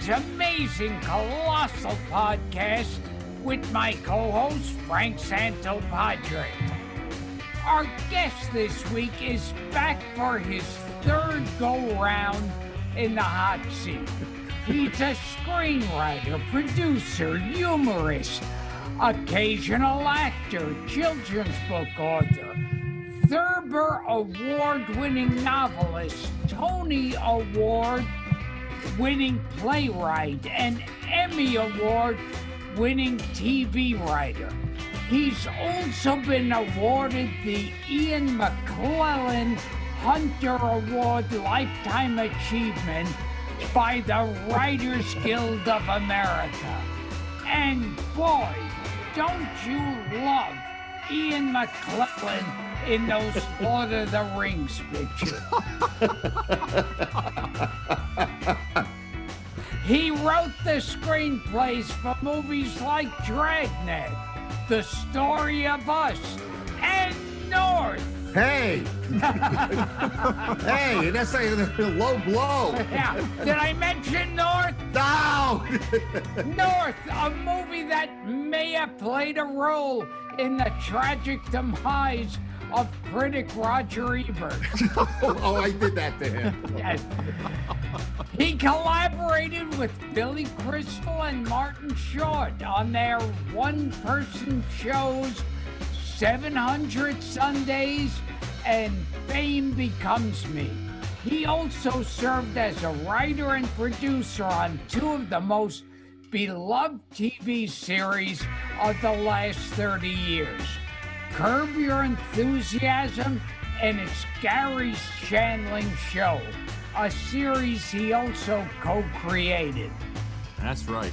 Gottfried's amazing colossal podcast with my co-host Frank Santopadre. Our guest this week is back for his third go-round in the hot seat. He's a screenwriter, producer, humorist, occasional actor, children's book author, Thurber Award winning novelist, Tony Award winning playwright, and Emmy Award winning TV writer. He's also been awarded the Ian McLellan Hunter Award Lifetime Achievement by the Writers Guild of America. And boy, don't you love Ian McClellan in those Lord of the Rings pictures. he wrote the screenplays for movies like Dragnet, The Story of Us, and North. Hey! hey, that's a low blow. Yeah, did I mention North? No! North, a movie that may have played a role in the tragic demise of critic Roger Ebert. oh, I did that to him. Yes. He collaborated with Billy Crystal and Martin Short on their one person shows 700 Sundays and Fame Becomes Me. He also served as a writer and producer on two of the most beloved TV series of the last 30 years Curb Your Enthusiasm and it's Garry Shandling Show, a series he also co created. That's right.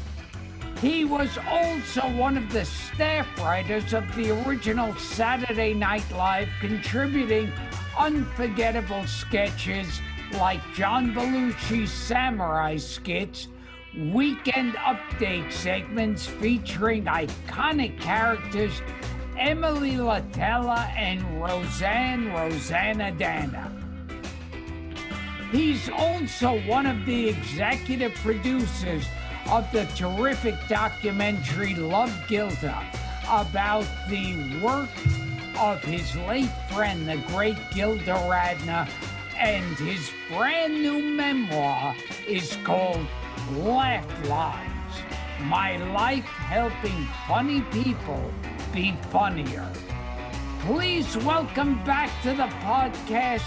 He was also one of the staff writers of the original Saturday Night Live, contributing unforgettable sketches like John Belushi's Samurai skits, weekend update segments featuring iconic characters Emily Litella and Roseanne Roseannadanna. He's also one of the executive producers of the terrific documentary Love Gilda about the work of his late friend, the great Gilda Radner, and his brand new memoir is called Laugh Lines My Life Helping Funny People Be Funnier. Please welcome back to the podcast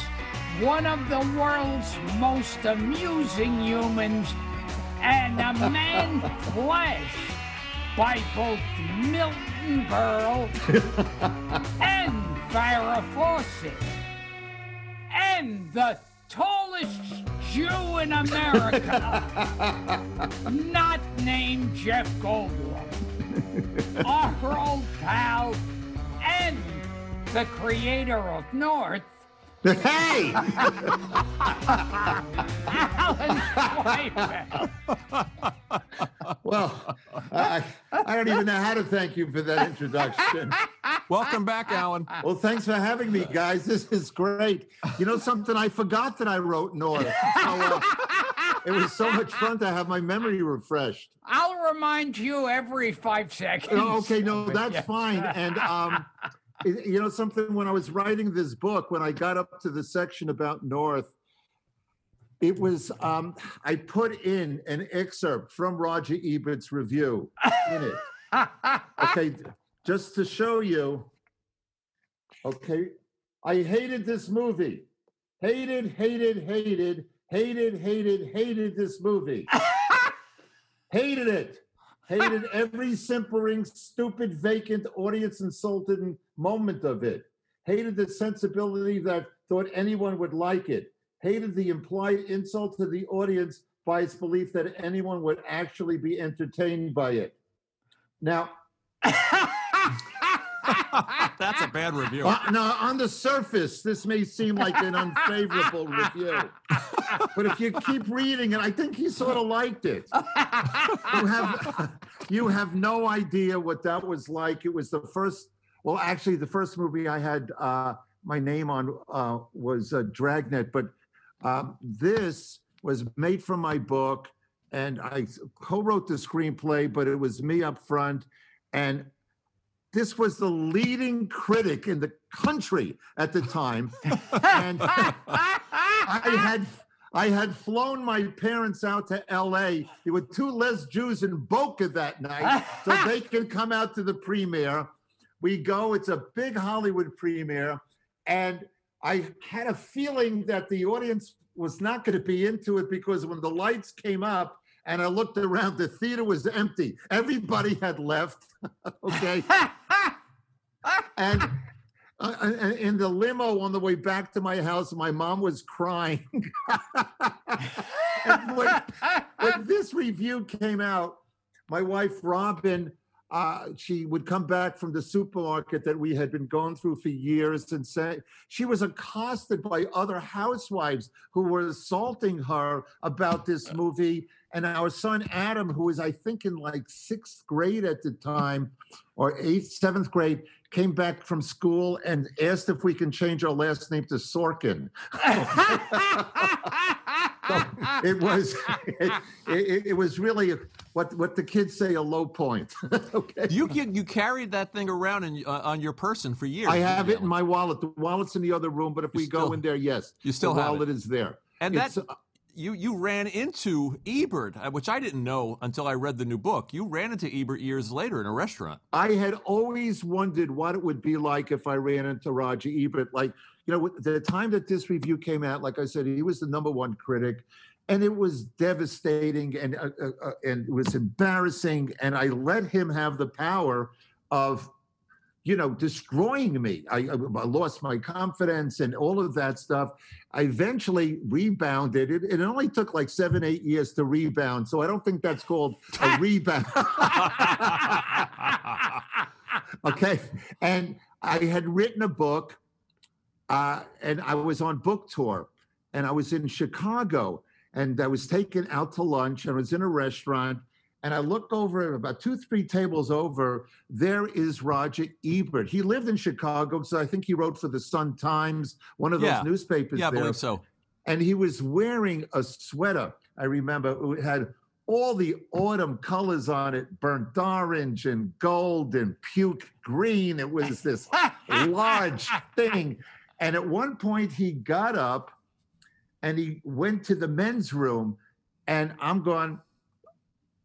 one of the world's most amusing humans and a man flesh by both Milton Berle and Farrah Fawcett, and the tallest Jew in America, not named Jeff Goldblum, our old pal, and the creator of North, Hey! Alan Zweibel. well, I, I don't even know how to thank you for that introduction. Welcome back, Alan. Well, thanks for having me, guys. This is great. You know something? I forgot that I wrote North. So, uh, it was so much fun to have my memory refreshed. I'll remind you every five seconds. Oh, okay, no, that's yeah. fine. And um, you know something? When I was writing this book, when I got up to the section about North, it was um, I put in an excerpt from Roger Ebert's review in it. Okay, just to show you. Okay, I hated this movie. Hated, hated, hated, hated, hated, hated this movie. hated it. Hated every simpering, stupid, vacant, audience insulted moment of it. Hated the sensibility that thought anyone would like it. Hated the implied insult to the audience by its belief that anyone would actually be entertained by it. Now, That's a bad review. uh, now, on the surface, this may seem like an unfavorable review, but if you keep reading it, I think he sort of liked it. You have, you have no idea what that was like. It was the first, well, actually, the first movie I had uh, my name on uh, was uh, Dragnet, but um, this was made from my book, and I co-wrote the screenplay, but it was me up front, and this was the leading critic in the country at the time, and I had I had flown my parents out to L.A. There were two less Jews in Boca that night, so they can come out to the premiere. We go; it's a big Hollywood premiere, and I had a feeling that the audience was not going to be into it because when the lights came up and I looked around, the theater was empty. Everybody had left. okay. and uh, in the limo on the way back to my house, my mom was crying. when, when this review came out, my wife Robin, uh, she would come back from the supermarket that we had been going through for years and say she was accosted by other housewives who were assaulting her about this movie. And our son Adam, who was I think in like sixth grade at the time, or eighth, seventh grade, came back from school and asked if we can change our last name to Sorkin. So it was it, it, it was really what what the kids say a low point. okay. You you you carried that thing around in, uh, on your person for years. I have it in my wallet. The wallet's in the other room, but if You we go in there, yes, you still the have it. wallet is there. And It's, that you you ran into Ebert, uh, which I didn't know until I read the new book. You ran into Ebert years later in a restaurant. I had always wondered what it would be like if I ran into Roger Ebert. Like, you know, the time that this review came out, like I said, he was the number one critic, and it was devastating and uh, uh, uh, and it was embarrassing. And I let him have the power of, you know, destroying me. I, I I lost my confidence and all of that stuff. I eventually rebounded. It, it only took like seven, eight years to rebound. So I don't think that's called a rebound. okay. And I had written a book, uh, and I was on book tour, and I was in Chicago, and I was taken out to lunch, and I was in a restaurant, and I looked over about two, three tables over. There is Roger Ebert. He lived in Chicago, so I think he wrote for the Sun Times, one of those Yeah. newspapers yeah, I there believe so. and he was wearing a sweater. I remember it had all the autumn colors on it burnt orange and gold and puke green. It was this large thing. And at one point, he got up and he went to the men's room. And I'm going,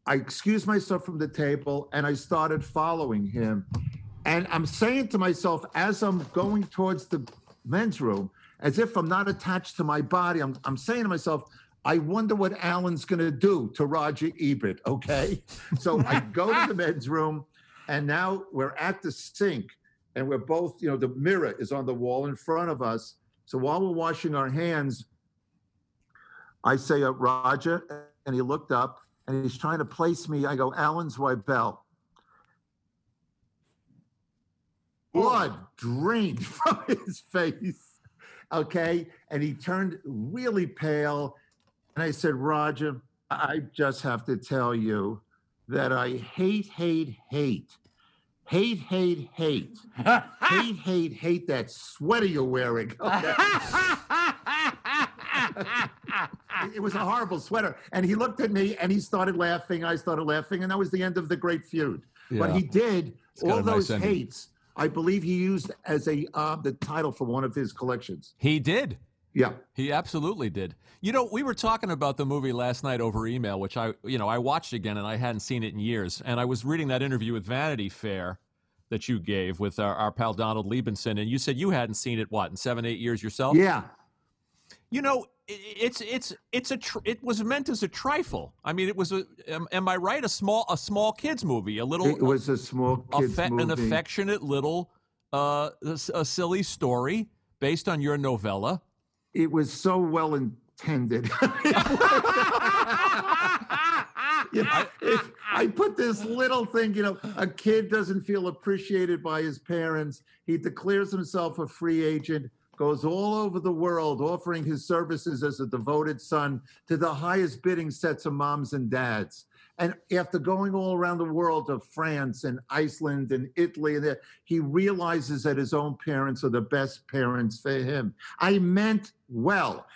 I excused myself from the table and I started following him. And I'm saying to myself, as I'm going towards the men's room, as if I'm not attached to my body, I'm, I'm saying to myself, I wonder what Alan's going to do to Roger Ebert. Okay. So I go to the men's room, and now we're at the sink, and we're both, you know, the mirror is on the wall in front of us. So while we're washing our hands, I say, uh, Roger, and he looked up and he's trying to place me. I go, Alan Zweibel. Oh. Blood drained from his face. Okay. And he turned really pale. And I said, Roger, I just have to tell you that I hate, hate, hate hate, hate, hate, hate, hate, hate that sweater you're wearing. Okay. it was a horrible sweater. And he looked at me and he started laughing. I started laughing, and that was the end of the great feud. But he did got all a nice those hates. I believe he used as a uh, the title for one of his collections. He did. Yeah. He absolutely did. You know, we were talking about the movie last night over email, which I, you know, I watched again and I hadn't seen it in years. And I was reading that interview with Vanity Fair that you gave with our, our pal Donald Liebenson, and you said you hadn't seen it what in seven, eight years yourself. Yeah. You know, it's it's it's a tr- it was meant as a trifle. I mean, it was a am, am I right? A small a small kids movie, a little It was a small kids affe- movie. an affectionate little uh a, a silly story based on your novella. it was so well intended. You know, if I put this little thing, you know, a kid doesn't feel appreciated by his parents. He declares himself a free agent, goes all over the world offering his services as a devoted son to the highest bidding sets of moms and dads. And after going all around the world to France and Iceland and Italy, and he realizes that his own parents are the best parents for him. I meant well.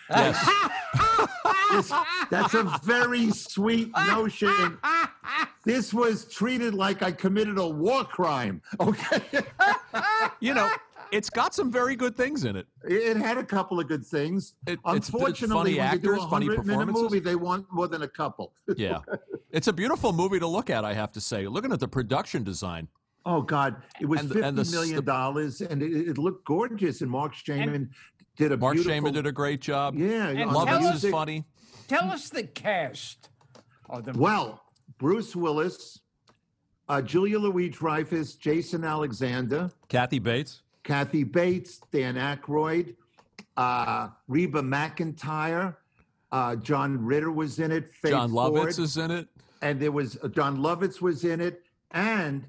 This- that's a very sweet notion. This was treated like I committed a war crime. Okay. You know, it's got some very good things in it. It had a couple of good things. It- it's- it's Unfortunately, funny when they do actors, a funny performances. movie, they want more than a couple. Yeah, it's a beautiful movie to look at. I have to say, looking at the production design. Oh God, it was And- fifty and million the s- the- dollars, and it, it looked gorgeous. And Marc Shaiman did a Mark beautiful. Shaman did a great job. Yeah, And on Lovitz is funny. Tell us the cast of the Well, Bruce Willis, uh, Julia Louis Dreyfus, Jason Alexander, Kathy Bates. Kathy Bates, Dan Aykroyd, uh, Reba McEntire, uh, John Ritter was in it. Faith John Ford, Lovitz is in it. and there was uh, Jon Lovitz was in it, and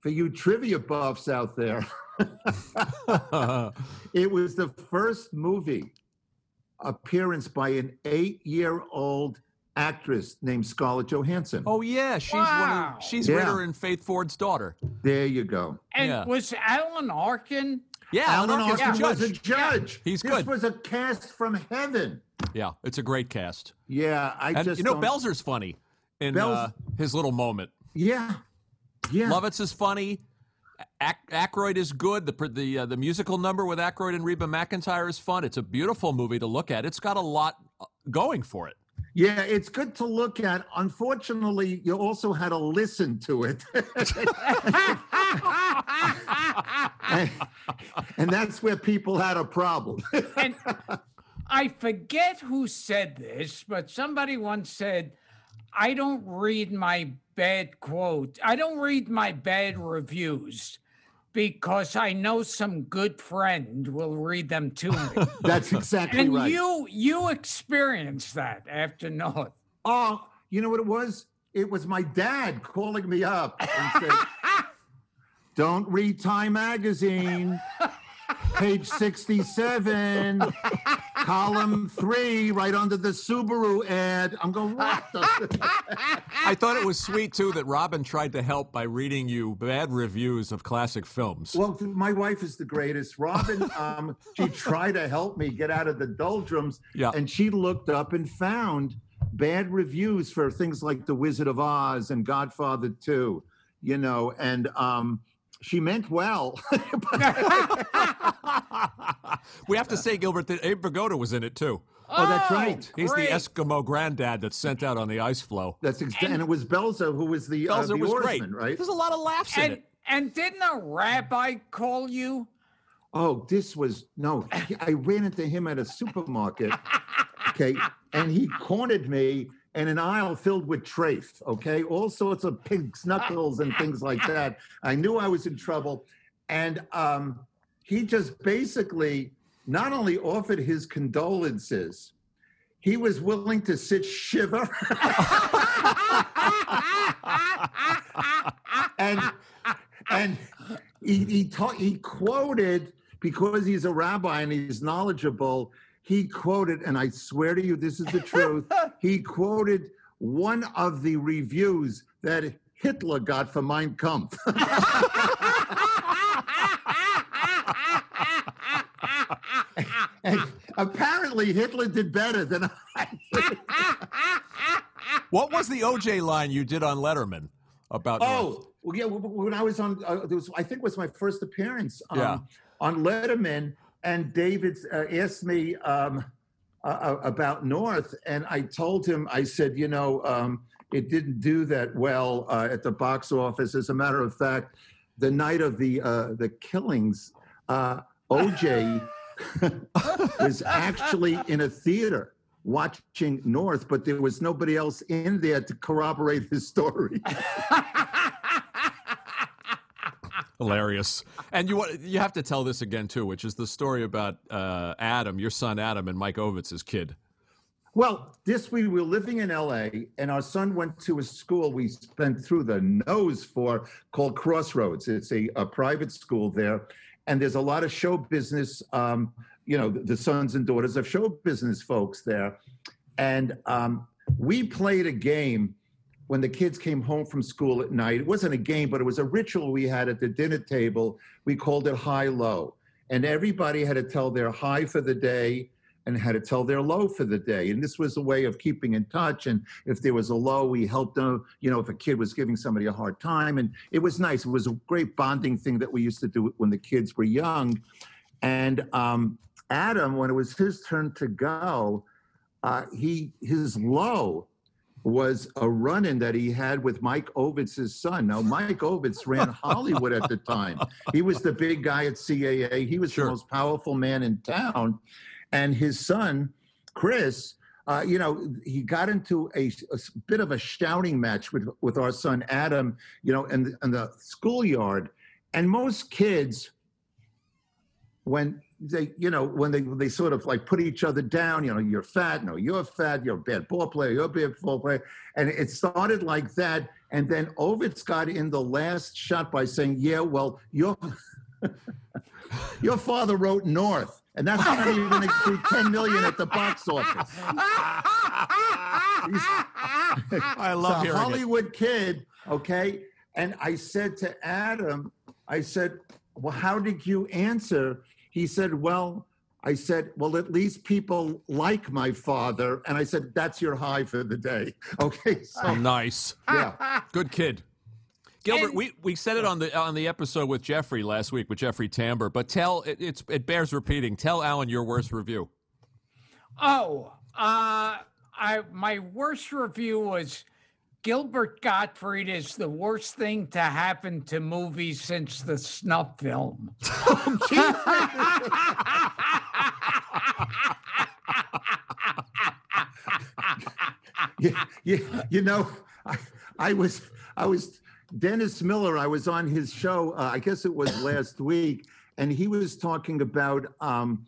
for you trivia buffs out there, it was the first movie appearance by an eight-year-old actress named Scarlett Johansson. oh yeah, she's one of, she's Yeah. Ritter and Faith Ford's daughter. There you go. and Yeah. was Alan Arkin? Yeah, Alan Alan Arkin's Arkin was a judge. judge. He's this good. was a cast from heaven. Yeah, it's a great cast. Yeah, I And just you know, don't- Belzer's funny in Belz- uh, his little moment. Yeah, yeah. Lovitz is funny. Ac- Aykroyd is good. The the uh, the musical number with Aykroyd and Reba McEntire is fun. It's a beautiful movie to look at. It's got a lot uh, going for it. Yeah, it's good to look at. Unfortunately, you also had to listen to it. and, and that's where people had a problem. And I forget who said this, but somebody once said, I don't read my bad quote. I don't read my bad reviews because I know some good friend will read them to me. that's exactly and right. And you you experienced that after North. oh, you know what it was? It was my dad calling me up and said, Don't read Time Magazine. Page 67, column three, right under the Subaru ad. I'm going, what the? I thought it was sweet too that Robin tried to help by reading you bad reviews of classic films. Well, my wife is the greatest. Robin, um, she tried to help me get out of the doldrums, Yeah. and she looked up and found bad reviews for things like The Wizard of Oz and Godfather 2, you know, and um, she meant well. we have to say, Gilbert, that Abe Vigoda was in it too. oh, that's right. He's great. the Eskimo granddad that's sent out on the ice floe. That's ex- and, it was Belzer who was the, uh, Belzer the was great. oarsman, right? There's a lot of laughs in And it. and didn't a rabbi call you? Oh, this was no. I ran into him at a supermarket. Okay, and he cornered me in an aisle filled with trafe. Okay, all sorts of pig's knuckles and things like that. I knew I was in trouble, and um, he just basically not only offered his condolences, he was willing to sit shiva. and and he he, ta- he quoted because he's a rabbi and he's knowledgeable. He quoted, and I swear to you, this is the truth. he quoted one of the reviews that Hitler got for Mein Kampf. and apparently, Hitler did better than I did. What was the OJ line you did on Letterman about? Oh, well, yeah. w- w- When I was on, uh, there was, I think it was my first appearance um, Yeah. on Letterman, and David uh, asked me um, uh, about North, and I told him, I said, you know, um, it didn't do that well uh, at the box office. As a matter of fact, the night of the uh, the killings, uh, OJ was actually in a theater watching North, but there was nobody else in there to corroborate his story. Hilarious. And you you have to tell this again too, which is the story about uh, Adam, your son Adam, and Mike Ovitz's kid. Well, this we were living in LA, and our son went to a school we spent through the nose for called Crossroads. It's a, a private school there, and there's a lot of show business. Um, you know, the, the sons and daughters of show business folks there, and um, we played a game when the kids came home from school at night. It wasn't a game, but it was a ritual we had at the dinner table. We called it high low, and everybody had to tell their high for the day and had to tell their low for the day. And this was a way of keeping in touch. And if there was a low, we helped them, you know, if a kid was giving somebody a hard time. And it was nice. It was a great bonding thing that we used to do when the kids were young. And um, Adam, when it was his turn to go, uh, he his low was a run-in that he had with Mike Ovitz's son. Now, Mike Ovitz ran Hollywood at the time. He was the big guy at CAA. He was Sure. the most powerful man in town. And his son, Chris, uh, you know, he got into a bit of a shouting match with, with our son Adam, you know, in, the- in the schoolyard. And most kids, when they, you know, when they they sort of like put each other down, you know, you're fat, no, you're fat, you're a bad ball player, you're a bad ball player. And it started like that. And then Ovitz got in the last shot by saying, Yeah, well, your your father wrote North, and that's not even going to do 10 million at the box office. I love It's a hearing it. Hollywood kid, okay? And I said to Adam, I said, Well, how did you answer? He said, Well, I said, Well, at least people like my father. And I said, That's your high for the day. Okay. So, Nice. yeah. Good kid. Gilbert, And- we, we said it on the on the episode with Jeffrey last week with Jeffrey Tambor, but tell it, it's it bears repeating. Tell Alan your worst review. Oh, uh, I my worst review was Gilbert Gottfried is the worst thing to happen to movies since the snuff film. you, you, you know, I, I was, I was Dennis Miller. I was on his show. Uh, I guess it was last week, and he was talking about. Um,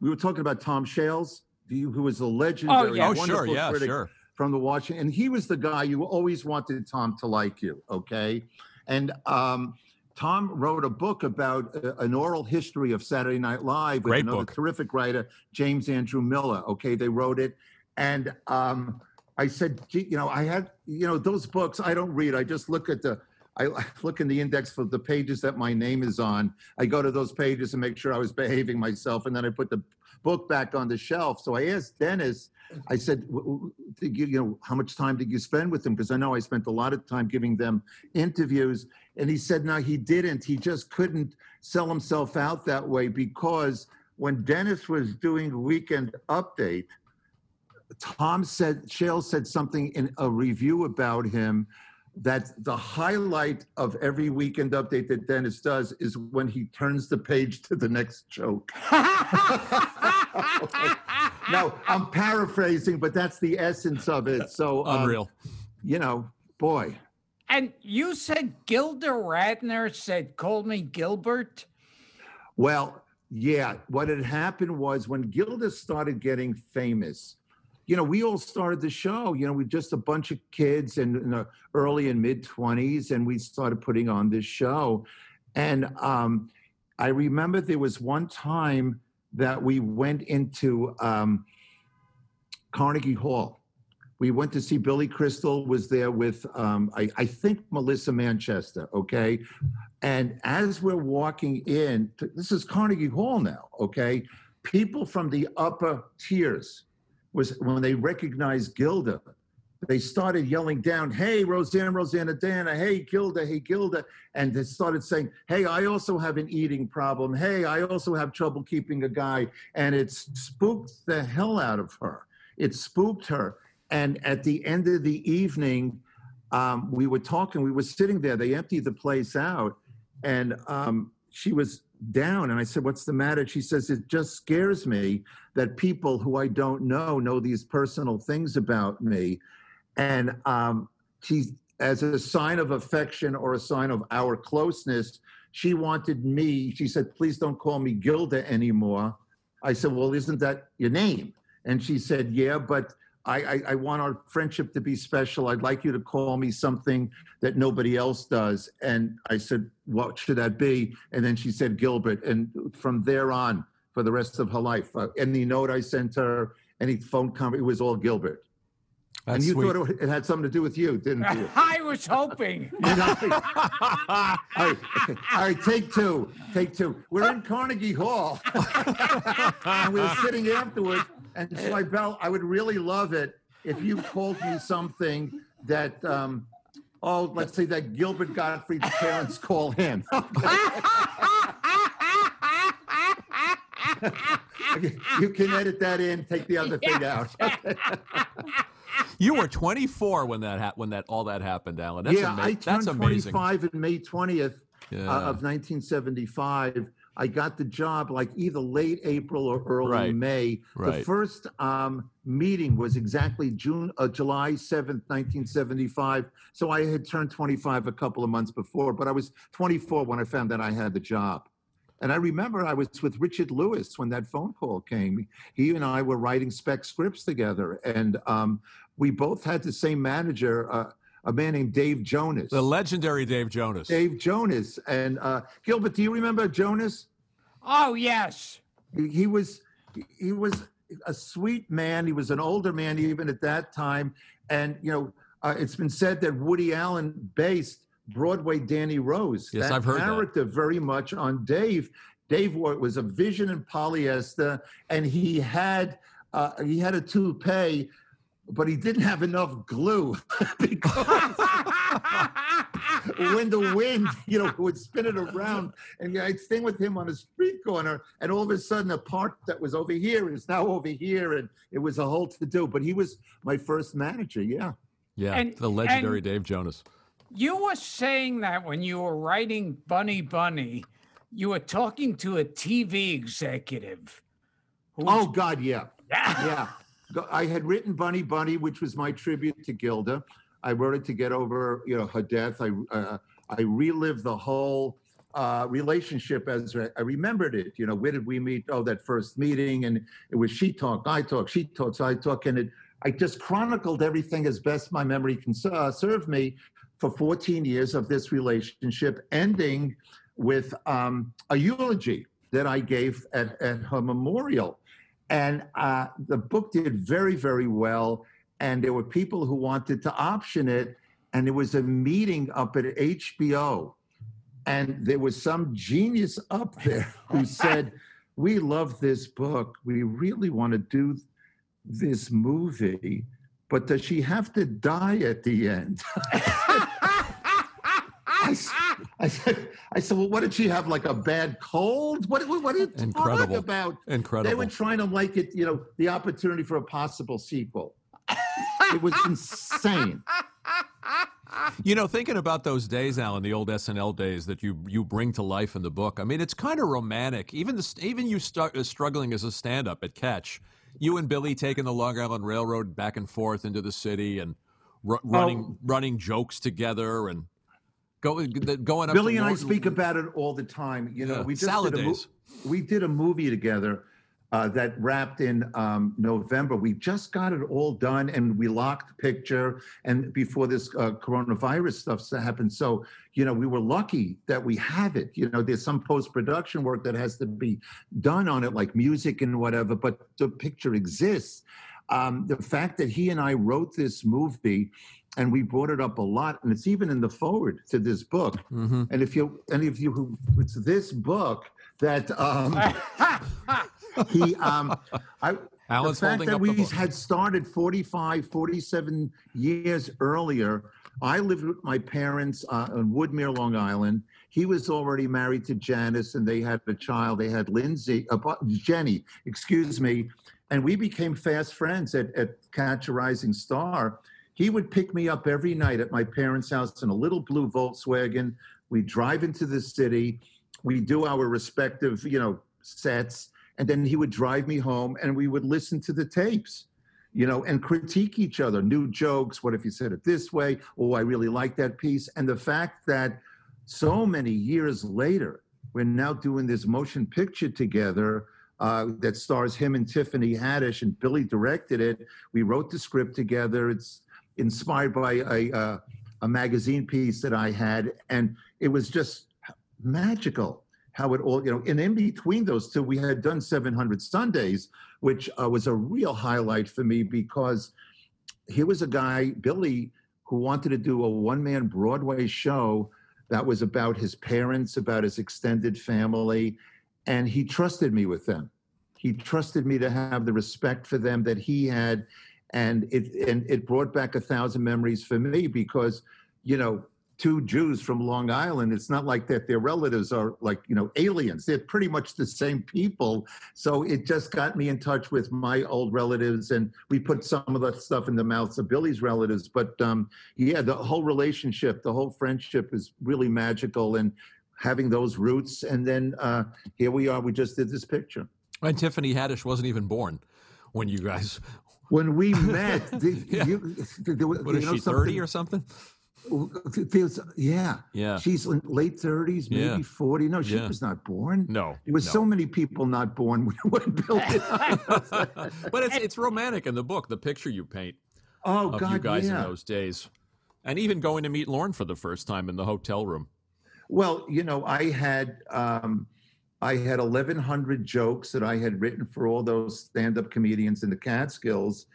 we were talking about Tom Shales, who was a legendary, yeah. Oh, sure, yeah, critic sure. From the Washington, and he was the guy you always wanted Tom to like you. Okay, and um, Tom wrote a book about uh, an oral history of Saturday Night Live with Great another book. terrific writer, James Andrew Miller. Okay, they wrote it, and um, I said, Gee, you know, I had, you know, those books I don't read. I just look at the. I look in the index for the pages that my name is on. I go to those pages and make sure I was behaving myself, and then I put the book back on the shelf. So I asked Dennis, I said, "W- w- did you, you know, how much time did you spend with them? Because I know I spent a lot of time giving them interviews. And he said, no, he didn't. He just couldn't sell himself out that way because when Dennis was doing Weekend Update, Tom said, Shale said something in a review about him that the highlight of every weekend update that Dennis does is when he turns the page to the next joke. now, I'm paraphrasing, but that's the essence of it. So, um, Unreal. you know, boy. And you said Gilda Radner said, call me Gilbert. Well, yeah, what had happened was when Gilda started getting famous, you know, we all started the show, you know, we just a bunch of kids in, in the early and mid 20s, and we started putting on this show. And um, I remember there was one time that we went into um, Carnegie Hall We went to see Billy Crystal was there with um, I, I think Melissa Manchester. Okay, and as we're walking in, this is Carnegie Hall now. Okay, people from the upper tiers was when they recognized Gilda, they started yelling down, "Hey, Roseanne, Dana, Hey, Gilda! Hey, Gilda!" And they started saying, "Hey, I also have an eating problem. Hey, I also have trouble keeping a guy." And it spooked the hell out of her. It spooked her. And at the end of the evening, um, we were talking. We were sitting there. They emptied the place out, and um, she was down. And I said, "What's the matter?" She says, "It just scares me that people who I don't know know these personal things about me." And um, she, as a sign of affection or a sign of our closeness, she wanted me. She said, "Please don't call me Gilda anymore." I said, "Well, isn't that your name?" And she said, "Yeah, but." I, I, I, want our friendship to be special. I'd like you to call me something that nobody else does. And I said, What should that be? And then she said, Gilbert. And from there on, for the rest of her life, uh, any note I sent her, any phone call, it was all Gilbert. That's and you sweet. thought it, it had something to do with you, didn't you? I was hoping. You know? all, right, okay. all right, take two. Take two. We're in Carnegie Hall. and we were sitting afterwards. And Zweibel, I would really love it if you called me something that, um, oh, let's say that Gilbert Gottfried's parents call him. Okay, you can edit that in, take the other thing out. You were 24 when that ha- when that all that happened, Alan. That's yeah, ama- I turned amazing. 25 in May 20th Yeah. uh, of 1975. I got the job like either late April or early Right. May. The first um, meeting was exactly June, uh, July 7th, 1975. So I had turned 25 a couple of months before, but I was 24 when I found that I had the job. And I remember I was with Richard Lewis when that phone call came. He and I were writing spec scripts together, and um, we both had the same manager, uh, a man named Dave Jonas. the legendary Dave Jonas. Dave Jonas. And uh, Gilbert, do you remember Jonas? Oh, yes. He- He was he was a sweet man. He was an older man even at that time. And you know, uh, it's been said that Woody Allen based Broadway Danny Rose. Yes, that I've heard that. character very much on Dave. Dave wa- was a vision in polyester, and he had uh, he had a toupee, but he didn't have enough glue because when the wind, you know, would spin it around, and I'd stay with him on a street corner, and all of a sudden, a part that was over here is now over here, and it was a whole to do. But he was my first manager. Yeah. yeah, and- the legendary Dave Jonas. You were saying that when you were writing Bunny Bunny, you were talking to a TV executive. who Oh God, yeah, yeah. Go- I had written Bunny Bunny, which was my tribute to Gilda. I wrote it to get over, you know, her death. I uh, I relived the whole uh, relationship as I remembered it. You know, where did we meet? Oh, that first meeting, and it was she talk, I talk, she talks, I talk, and it. I just chronicled everything as best my memory can uh, serve me for 14 years of this relationship, ending with um, a eulogy that I gave at, at her memorial. And uh, the book did very, very well. And there were people who wanted to option it. And there was a meeting up at HBO. And there was some genius up there who said, We love this book. We really want to do this movie. But does she have to die at the end? I, I said, I said, well, what did she have? Like a bad cold? What, what, what are you talking about? Incredible. They were trying to like it, you know, the opportunity for a possible sequel. it was insane. You know, thinking about those days, Alan, the old SNL days that you you bring to life in the book. I mean, it's kind of romantic. Even the, even you start uh, struggling as a stand-up at Catch, you and Billy taking the Long Island Railroad back and forth into the city and ru- running running jokes together and going going up. Billy and I speak about it all the time. You know, Yeah, we just salad did a days. we did a movie together uh, that wrapped in um, November. We just got it all done, and we locked the picture. And before this uh, coronavirus stuff happened, so you know, we were lucky that we have it. You know, there's some post production work that has to be done on it, like music and whatever, but the picture exists. um, the fact that he and I wrote this movie, and we brought it up a lot, and it's even in the forward to this book. Mm-hmm. And if you, any of you who, it's this book that um, he, um, I, Alan's the fact that we had started 45, 47 years earlier. I lived with my parents uh, in Woodmere, Long Island. He was already married to Janice, and they had a child. They had Lindsay, uh, Jenny, excuse me, and we became fast friends at, at Catch a Rising Star. He would pick me up every night at my parents' house in a little blue Volkswagen. We drive into the city. We do our respective, you know, sets, and then he would drive me home, and we would listen to the tapes you know, and critique each other. New jokes. What if you said it this way? Oh, I really like that piece. And the fact that so many years later, we're now doing this motion picture together uh, that stars him and Tiffany Haddish, and Billy directed it. We wrote the script together. It's inspired by a, uh, a magazine piece that I had, and it was just magical how it all, you know, and in between those two, we had done 700 Sundays, which uh, was a real highlight for me because here was a guy, Billy, who wanted to do a one man Broadway show that was about his parents, about his extended family, and he trusted me with them. He trusted me to have the respect for them that he had, and it and it brought back a thousand memories for me because, you know, two Jews from Long Island, it's not like that their relatives are like, you know, aliens. They're pretty much the same people. So it just got me in touch with my old relatives and we put some of the stuff in the mouths of Billy's relatives. But um, yeah, the whole relationship, the whole friendship is really magical and having those roots. And then uh, here we are, we just did this picture. And Tiffany Haddish wasn't even born when you guys. When we met, the, Yeah. you, there, What is you know she, 30 or something? There's, yeah. Yeah. She's in late 30s, maybe Yeah. 40. No, she Yeah. was not born. No. There was no. so many people not born when, Bill did. but it's, it's romantic in the book, the picture you paint oh, of God, you guys yeah. in those days. And even going to meet Lorne for the first time in the hotel room. Well, you know, I had um, I had 1,100 jokes that I had written for all those stand-up comedians in the Catskills,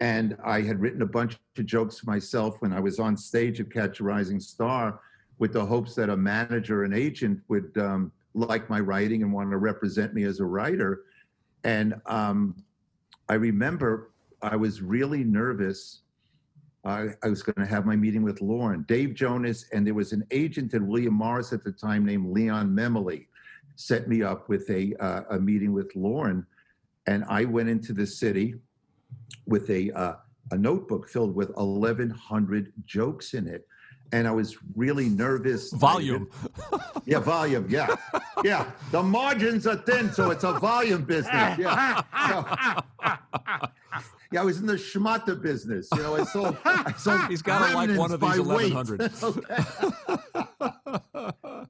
and I had written a bunch of jokes myself when I was on stage at Catch a Rising Star, with the hopes that a manager and agent would um, like my writing and want to represent me as a writer. And um, I remember I was really nervous. I, I was going to have my meeting with Lorne, Dave Jonas, and there was an agent at William Morris at the time named Leon Memely, set me up with a uh, a meeting with Lorne, and I went into the city with a uh, a notebook filled with 1,100 jokes in it, and I was really nervous. Volume. Yeah, volume. Yeah, yeah. The margins are thin, so it's a volume business. Yeah. So- yeah, I was in the schmata business. You know, I sold. I sold He's gotta like one of these 1100. Okay.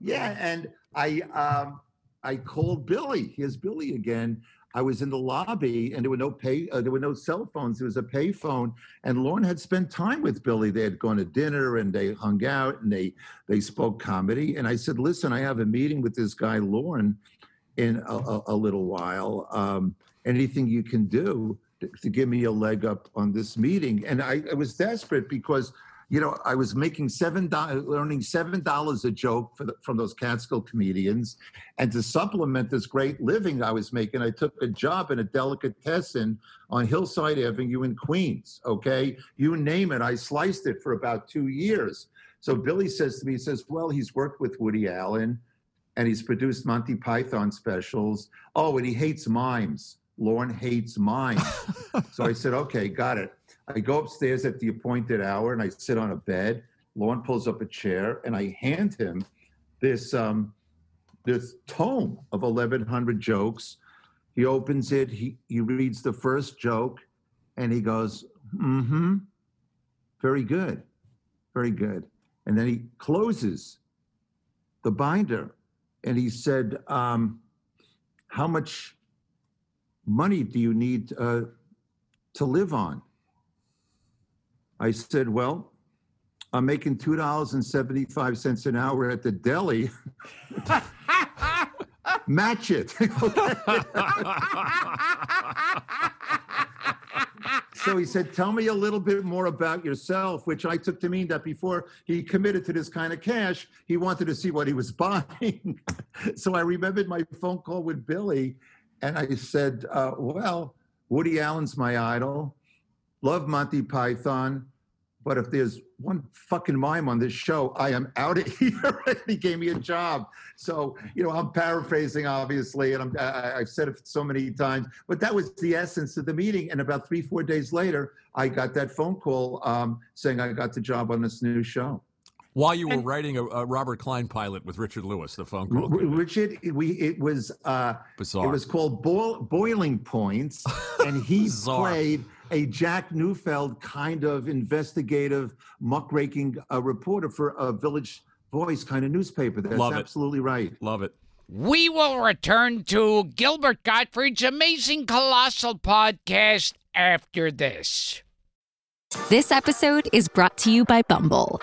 yeah, and I um, I called Billy. Here's Billy again. I was in the lobby, and there were no pay. Uh, there were no cell phones. There was a pay phone, and Lorne had spent time with Billy. They had gone to dinner, and they hung out, and they they spoke comedy. And I said, "Listen, I have a meeting with this guy, Lorne, in a, a, a little while. Um, anything you can do to, to give me a leg up on this meeting?" And I, I was desperate because you know, I was making seven dollars, earning seven dollars a joke for the, from those Catskill comedians, and to supplement this great living I was making, I took a job in a delicatessen on Hillside Avenue in Queens. Okay, you name it, I sliced it for about two years. So Billy says to me, he says, "Well, he's worked with Woody Allen, and he's produced Monty Python specials. Oh, and he hates mimes. Lorne hates mimes." so I said, "Okay, got it." I go upstairs at the appointed hour and I sit on a bed. Lorne pulls up a chair and I hand him this um, this tome of 1,100 jokes. He opens it. He he reads the first joke, and he goes, "Mm-hmm, very good, very good." And then he closes the binder, and he said, um, "How much money do you need uh, to live on?" I said, Well, I'm making $2.75 an hour at the deli. Match it. so he said, Tell me a little bit more about yourself, which I took to mean that before he committed to this kind of cash, he wanted to see what he was buying. so I remembered my phone call with Billy, and I said, uh, Well, Woody Allen's my idol, love Monty Python. But if there's one fucking mime on this show, I am out of here. he gave me a job. So, you know, I'm paraphrasing, obviously, and I'm, I, I've said it so many times, but that was the essence of the meeting. And about three, four days later, I got that phone call um, saying I got the job on this new show. While you were writing a, a Robert Klein pilot with Richard Lewis, the phone call. R- Richard, we it was uh, Bizarre. It was called Boil, Boiling Points, and he played a Jack Newfield kind of investigative, muckraking uh, reporter for a Village Voice kind of newspaper. That's Love it. absolutely right. Love it. We will return to Gilbert Gottfried's amazing colossal podcast after this. This episode is brought to you by Bumble.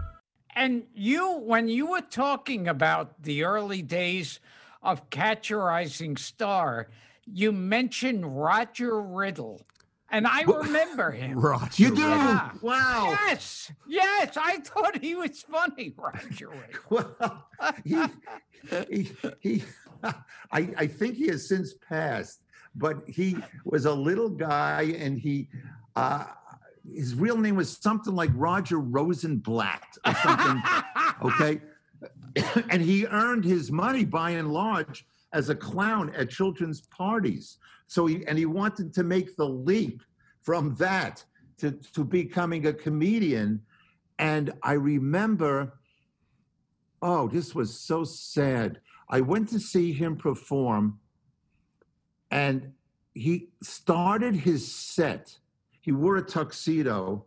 And you, when you were talking about the early days of Catch a Rising Star, you mentioned Roger Riddle. And I remember him. Roger. You do? Yeah. Wow. Yes, yes, I thought he was funny, Roger Riddle. Well, he, he, he, I, I think he has since passed, but he was a little guy and he, uh, his real name was something like Roger Rosenblatt or something. okay. and he earned his money by and large as a clown at children's parties. So he, and he wanted to make the leap from that to, to becoming a comedian. And I remember, oh, this was so sad. I went to see him perform, and he started his set. He wore a tuxedo,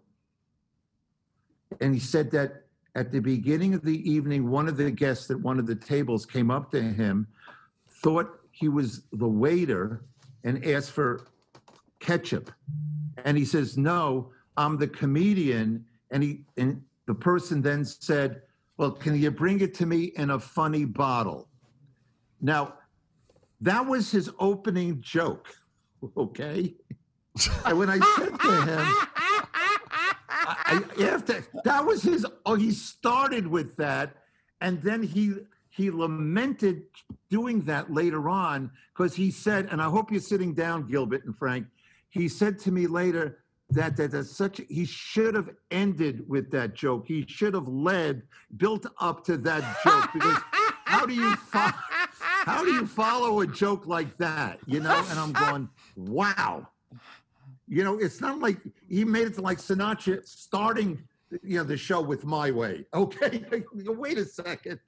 and he said that at the beginning of the evening, one of the guests at one of the tables came up to him, thought he was the waiter, and asked for ketchup. And he says, No, I'm the comedian. And he and the person then said, Well, can you bring it to me in a funny bottle? Now, that was his opening joke. Okay. And when I said to him, I, after that was his oh he started with that and then he he lamented doing that later on because he said and i hope you're sitting down gilbert and frank he said to me later that that that's such he should have ended with that joke. He should have led built up to that joke because how do you how do you follow a joke like that you know? And i'm going wow you know, it's not like he made it to like Sinatra starting, you know, the show with "My Way." Okay, wait a second.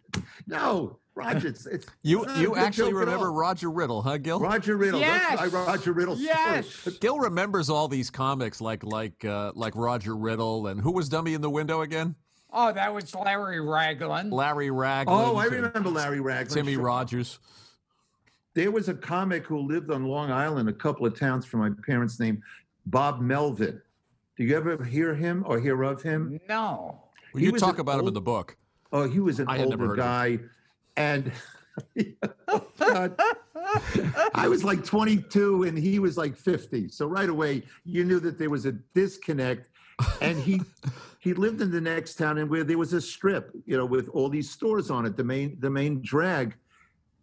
No, Roger, it's, it's You it's you actually remember. Roger Riddle, huh, Gil? Roger Riddle? Yes. That's my Roger Riddle Yes. story. Gil remembers all these comics like like uh, like Roger Riddle and who was Dummy in the Window again? Oh, that was Larry Raglan. Larry Raglan. Oh, I remember Larry Raglan. Timmy Sure. Rogers. There was a comic who lived on Long Island, a couple of towns from my parents' name, Bob Melvin. Do you ever hear him or hear of him? No. Well, you talk an about him in the book. Oh, he was an I had never older guy, and oh, God. I was like 22 and he was like 50. So right away, you knew that there was a disconnect. And he he lived in the next town, and where there was a strip, you know, with all these stores on it, the main the main drag.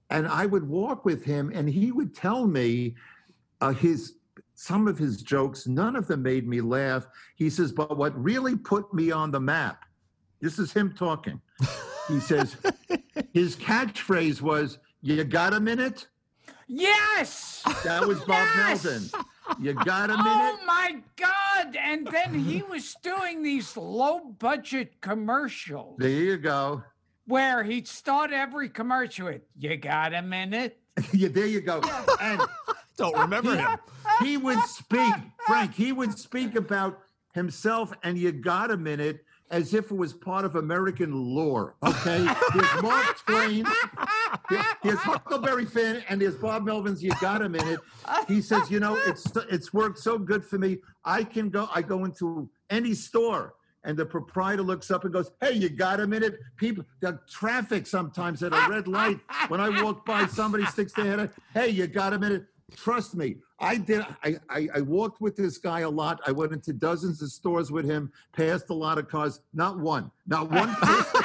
And I would walk with him, and he would tell me uh, his some of his jokes. None of them made me laugh. He says, but what really put me on the map This is him talking. He says his catchphrase was, "You got a minute?" Yes. That was Bob Yes! Melvin. You got a minute? Oh my God! And then he was doing these low-budget commercials There you go. where he'd start every commercial with "You got a minute." yeah, there you go. And Don't remember him. he would speak, Frank. He would speak about himself, and you got a minute as if it was part of American lore. Okay, there's Mark Twain, there- there's Huckleberry Finn, and there's Bob Melvin's. You got a minute. He says, you know, it's it's worked so good for me. I can go. I go into any store. And the proprietor looks up and goes, "Hey, you got a minute? People, the traffic sometimes at a red light. When I walk by, somebody sticks their head out. Hey, you got a minute? Trust me, I did. I, I I walked with this guy a lot. I went into dozens of stores with him, passed a lot of cars. Not one, not one person,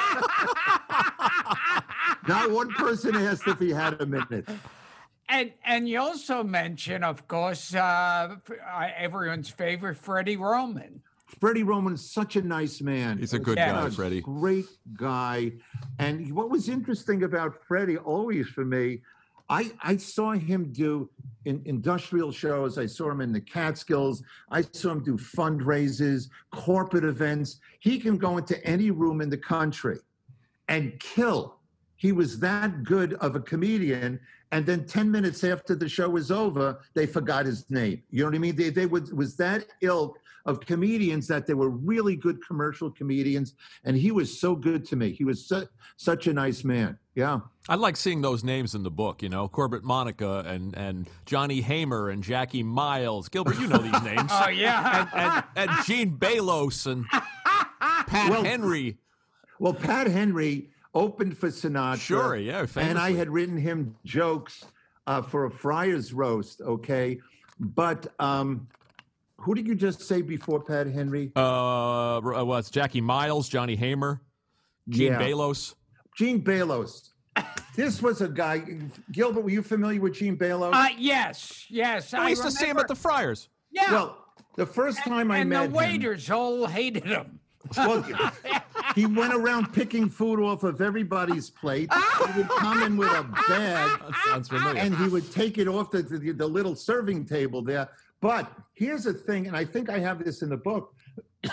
not one person asked if he had a minute. And and you also mention, of course, uh, uh, everyone's favorite Freddie Roman. Freddie Roman is such a nice man. He's a good Yeah. guy, a Freddie. Great guy. And what was interesting about Freddie, always for me, I, I saw him do in industrial shows. I saw him in the Catskills. I saw him do fundraisers, corporate events. He can go into any room in the country and kill. He was that good of a comedian. And then 10 minutes after the show was over, they forgot his name. You know what I mean? They, they was, was that ilk of comedians that they were really good commercial comedians. And he was so good to me. He was su- such a nice man. Yeah. I like seeing those names in the book, you know, Corbett Monica and, and Johnny Haymer and Jackie Miles. Gilbert, you know these names. Oh yeah. and, and Gene Baylos and Pat Well, Henry. Well, Pat Henry opened for Sinatra. Sure, yeah, And I had written him jokes uh, for a Friars roast, okay? But um, who did you just say before Pat Henry? Uh, well, it's Jackie Miles, Johnny Haymer, Gene Yeah. Baylos. Gene Baylos. This was a guy. Gilbert, were you familiar with Gene Baylos? Uh, yes, yes. I used to see him at the Friars. yeah. well, the first time I and met the him, waiters all hated him. well, he went around picking food off of everybody's plate. He would come in with a bag. That sounds familiar. and he would take it off the, the, the little serving table there. But here's the thing, and I think I have this in the book.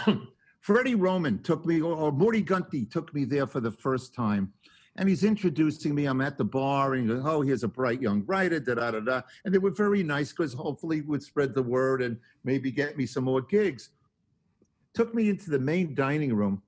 Freddie Roman took me, or, or Morty Gunty took me there for the first time. And he's introducing me. I'm at the bar, and he goes, "Oh, here's a bright young writer." Da da da da. And they were very nice because hopefully would spread the word and maybe get me some more gigs. Took me into the main dining room,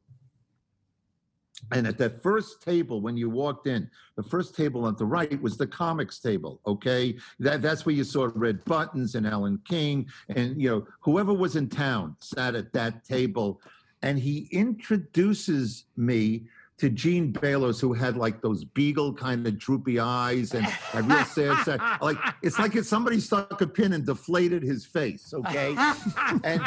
and at that first table, when you walked in, the first table on the right was the comics table. Okay, that that's where you saw Red Buttons and Alan King, and you know whoever was in town sat at that table, and he introduces me to Gene Baylos, who had like those beagle kind of droopy eyes and a real sad, sad like it's like if somebody stuck a pin and deflated his face. Okay, and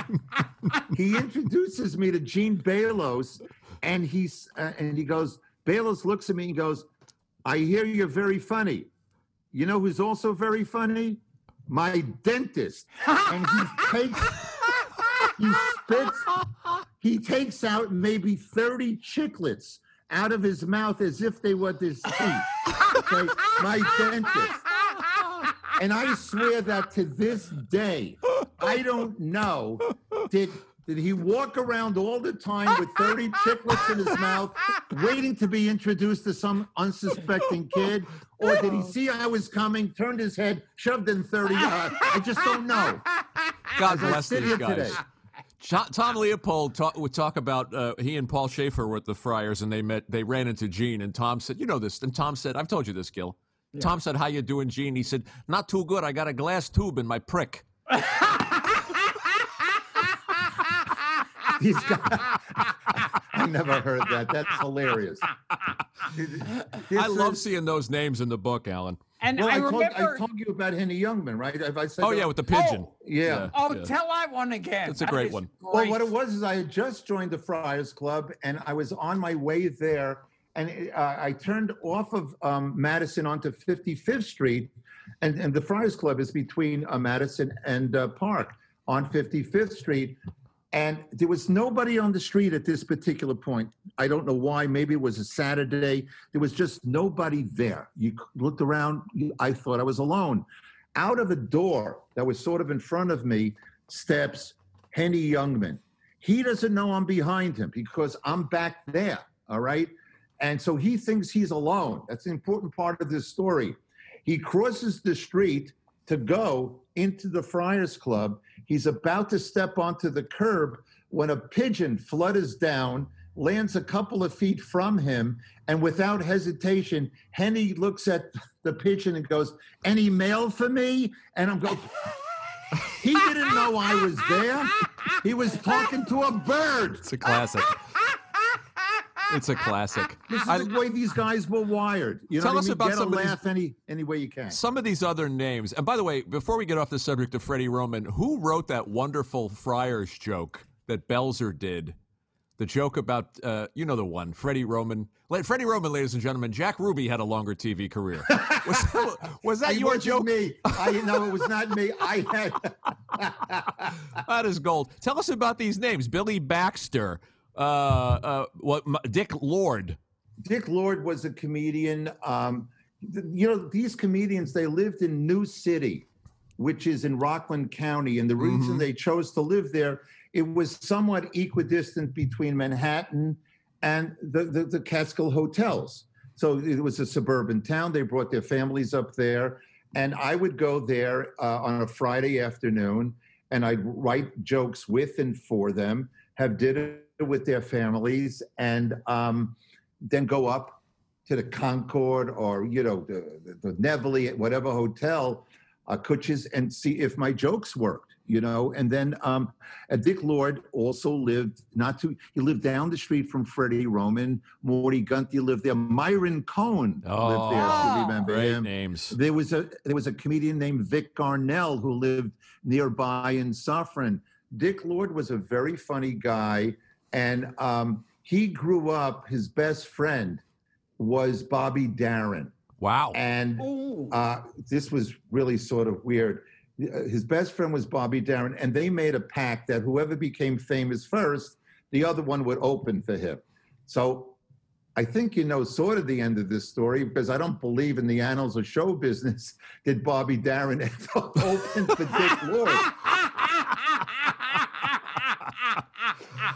he introduces me to Gene Baylos, and he's uh, and he goes. Baylos looks at me and goes, "I hear you're very funny. You know who's also very funny? My dentist." And he takes, he spits, he takes out maybe thirty chiclets out of his mouth as if they were his teeth. Okay, my dentist. And I swear that to this day, I don't know. Did did he walk around all the time with 30 chiclets in his mouth, waiting to be introduced to some unsuspecting kid? Or did he see I was coming, turned his head, shoved in 30? Uh, I just don't know. God bless these guys. today. Tom Leopold talk, would talk about uh, he and Paul Shaffer were at the Friars and they met. They ran into Gene and Tom said, "You know this." And Tom said, "I've told you this, Gil." Tom said, "How you doing, Gene?" He said, "Not too good. I got a glass tube in my prick." These guys, I never heard that. That's hilarious. I love seeing those names in the book, Alan. And Well, I, I, told, remember. I told you about Henny Youngman, right? Have I said Oh that? yeah, with the pigeon. Yeah. oh, yeah. tell that one again. It's a great is one. Well, what it was is I had just joined the Friars Club, and I was on my way there, and uh, I turned off of um, Madison onto 55th Street, and, and the Friars Club is between uh, Madison and uh, Park on 55th Street. And there was nobody on the street at this particular point. I don't know why. Maybe it was a Saturday. There was just nobody there. You looked around. I thought I was alone. Out of a door that was sort of in front of me steps Henny Youngman. He doesn't know I'm behind him because I'm back there. All right. And so he thinks he's alone. That's an important part of this story. He crosses the street to go into the Friars Club. He's about to step onto the curb when a pigeon flutters down, lands a couple of feet from him, and without hesitation, Henny looks at the pigeon and goes, Any mail for me? And I'm going, He didn't know I was there. He was talking to a bird. It's a classic. It's a classic. This is I- the way these guys were wired. You know Tell us I mean? about Get a some of these- laugh any any way you can. Some of these other names, and by the way, before we get off the subject of Freddie Roman, who wrote that wonderful Friars joke that Belzer did? The joke about, uh, you know, the one, Freddie Roman. Like, Freddie Roman, ladies and gentlemen, Jack Ruby had a longer TV career. Was that, was that your joke? Me, I no, it was not me. I had. That is gold. Tell us about these names: Billy Baxter, uh, uh, what, Dick Lord. Dick Lord was a comedian. Um, you know, these comedians they lived in New City, which is in Rockland County, and the reason Mhm. they chose to live there, it was somewhat equidistant between Manhattan and the, the, the Catskill hotels. So it was a suburban town. They brought their families up there, and I would go there uh, on a Friday afternoon, and I'd write jokes with and for them, have dinner with their families, and um, then go up to the Concord or you know the the, the Nevele, whatever hotel, uh, Kutsher's, and see if my jokes worked. You know, and then um, Dick Lord also lived not too. He lived down the street from Freddie Roman. Morty Gunty lived there. Myron Cohen lived there. If you remember Oh, great him. names. There was a there was a comedian named Vic Garnell who lived nearby in Suffern. Dick Lord was a very funny guy, and um, he grew up. His best friend was Bobby Darin, Wow. and uh, this was really sort of weird. His best friend was Bobby Darin, and they made a pact that whoever became famous first, the other one would open for him. So I think you know sort of the end of this story because I don't believe in the annals of show business did Bobby Darin ever open for Dick Lord.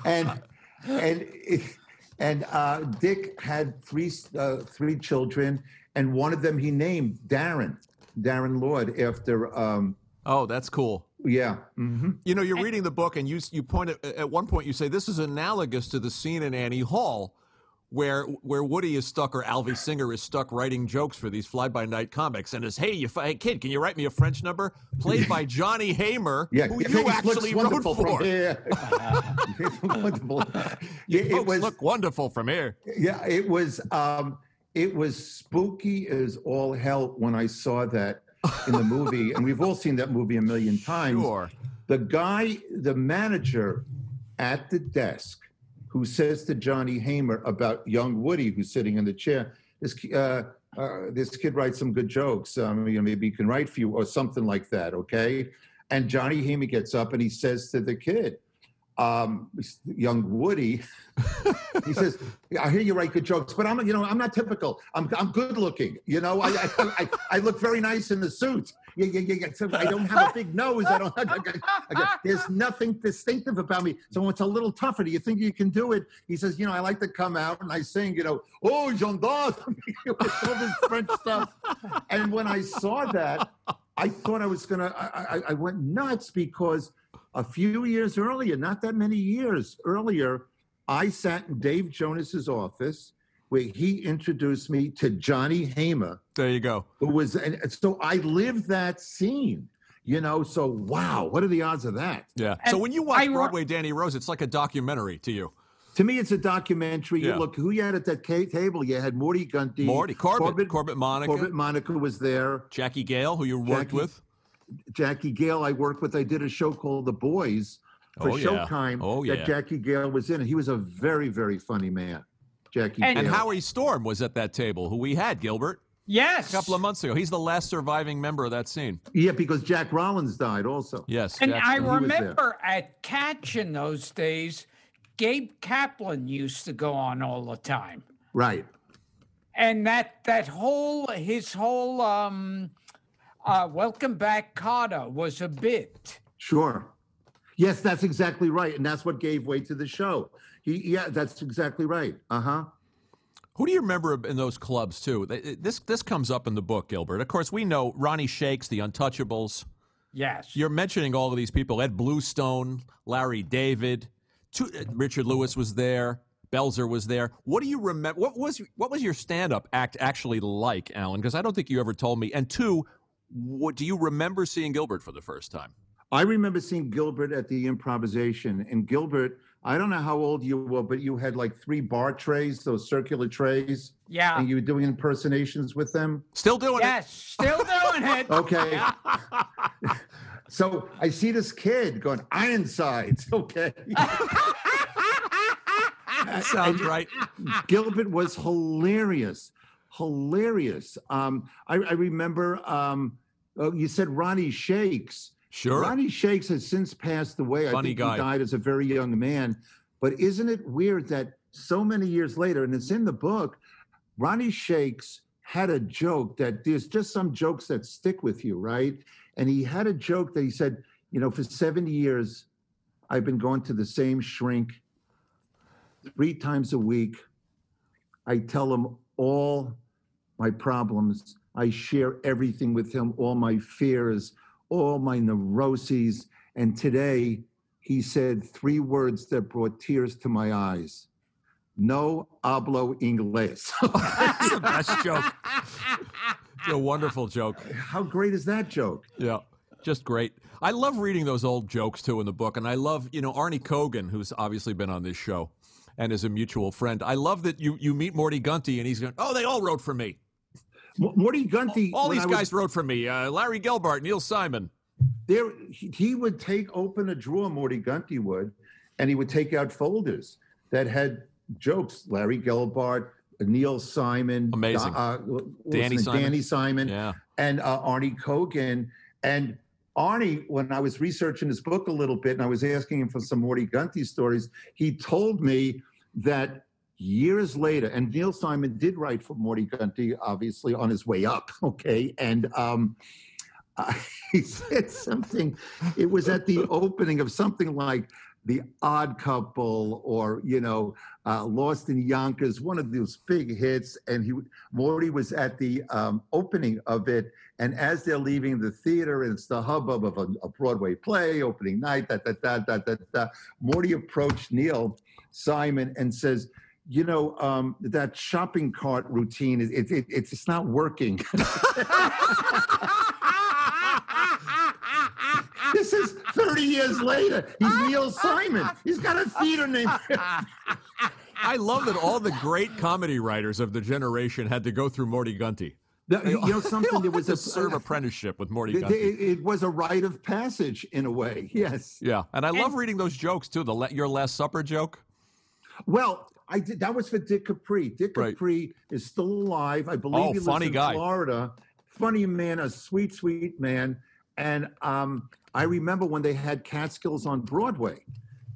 and and and uh, Dick had three uh, three children, and one of them he named Darren, Darren Lord, after um, Oh, that's cool. yeah. hmm You know, you're reading the book, and you you point at, at one point you say this is analogous to the scene in Annie Hall, where where Woody is stuck or Alvy Singer is stuck writing jokes for these fly by night comics, and is hey you hey, kid, can you write me a French number played by Johnny Haymer, Yeah, who it you actually wrote for. from here. It's wonderful. You Yeah, it folks was look wonderful from here. yeah, it was um, it was spooky as all hell when I saw that in the movie, and we've all seen that movie a million times. Sure. the guy, the manager at the desk, who says to Johnny Haymer about young Woody, who's sitting in the chair, this uh, uh, this kid writes some good jokes. Um, you know, maybe he can write for you or something like that. Okay, and Johnny Haymer gets up and he says to the kid, um, young Woody, he says, "I hear you write good jokes, but I'm, you know, I'm not typical. I'm, I'm good looking. You know, I, I, I, I look very nice in the suit. Yeah, yeah, yeah. yeah. So I don't have a big nose. I don't. I, I, I, there's nothing distinctive about me. So it's a little tougher. Do you think you can do it? He says, you know, I like to come out and I sing, you know, oh, gendarme, with all this French stuff. And when I saw that, I thought I was gonna. I, I, I went nuts because a few years earlier, not that many years earlier, I sat in Dave Jonas's office where he introduced me to Johnny Haymer, There you go. who was, and so I lived that scene, you know. So wow, what are the odds of that? Yeah. And so when you watch I Broadway Danny Rose, it's like a documentary to you. To me, it's a documentary. You Yeah. look who you had at that ca- table. You had Morty Gunty, Morty, Corbett, Corbett Monica. Corbett Monica was there. Jackie Gayle, who you worked Jackie- with. Jackie Gayle, I worked with. I did a show called The Boys for Oh, yeah. Showtime. Oh, yeah. That Jackie Gayle was in, and he was a very, very funny man. Jackie And- And Howie Storm was at that table, who we had, Gilbert. Yes. a couple of months ago. He's the last surviving member of that scene. Yeah, because Jack Rollins died also. Yes. And Jack- I remember at Catch in those days, Gabe Kaplan used to go on all the time. Right. And that that whole his whole um uh welcome back Kotter was a bit. Sure. Yes, that's exactly right. And that's what gave way to the show. He, yeah, that's exactly right. Uh huh. Who do you remember in those clubs too? This this comes up in the book, Gilbert. Of course, we know Ronnie Shakes, the Untouchables. Yes. You're mentioning all of these people: Ed Bluestone, Larry David, two, uh, Richard Lewis was there, Belzer was there. What do you remember? What was what was your stand-up act actually like, Alan? Because I don't think you ever told me. And two, what do you remember seeing Gilbert for the first time? I remember seeing Gilbert at the improvisation. And Gilbert, I don't know how old you were, but you had like three bar trays, those circular trays, Yeah. and you were doing impersonations with them. Still doing Yes, still doing it. Okay. so I see this kid going, Ironsides. Okay. it? Sounds right. Gilbert was hilarious, hilarious. Um, I, I remember um, uh, you said Ronnie Shakes. Sure. Ronnie Shakes has since passed away. Funny I think guy. he died as a very young man. But isn't it weird that so many years later, and it's in the book, Ronnie Shakes had a joke that there's just some jokes that stick with you, right? And he had a joke that he said, you know, for 70 years, I've been going to the same shrink three times a week. I tell him all my problems. I share everything with him, all my fears, all my neuroses. And today he said three words that brought tears to my eyes. No hablo inglés. That's the best joke. It's a wonderful joke. How great is that joke? Yeah, just great. I love reading those old jokes too in the book, and I love you know Arnie Kogen, who's obviously been on this show, and is a mutual friend. I love that you you meet Morty Gunty, and he's going, "Oh, they all wrote for me. Morty Gunty. All when these I was guys wrote for me. Uh, Larry Gelbart, Neil Simon. there he, he would take open a drawer morty gunty would and he would take out folders that had jokes larry gelbart neil simon Amazing. uh, Danny? Simon. danny simon Yeah, and uh, arnie kogen and arnie when i was researching his book a little bit and i was asking him for some morty gunty stories he told me that years later and neil simon did write for morty gunty obviously on his way up okay and um uh, he said something. It was at the opening of something like The Odd Couple or, you know, uh, Lost in Yonkers, one of those big hits. And he, Morty was at the um, opening of it. And as they're leaving the theater, and it's the hubbub of a, a Broadway play, opening night, da, da, da, da, da, Morty approached Neil Simon and says, you know, um, that shopping cart routine, is it, it, it's it's not working. This is 30 years later. He's Neil Simon. He's got a theater name. I love that all the great comedy writers of the generation had to go through Morty Gunty. The- you know something? all There was to a serve apprenticeship with Morty it, Gunty. it- it was a rite of passage in a way. Yes. Yeah, and I love reading those jokes too. The Le- your Last Supper joke. Well, I did. That was for Dick Capri. Dick Right. Capri is still alive. I believe Oh, he lives in guy. Florida. Funny man, a sweet, sweet man. And um, I remember when they had Catskills on Broadway,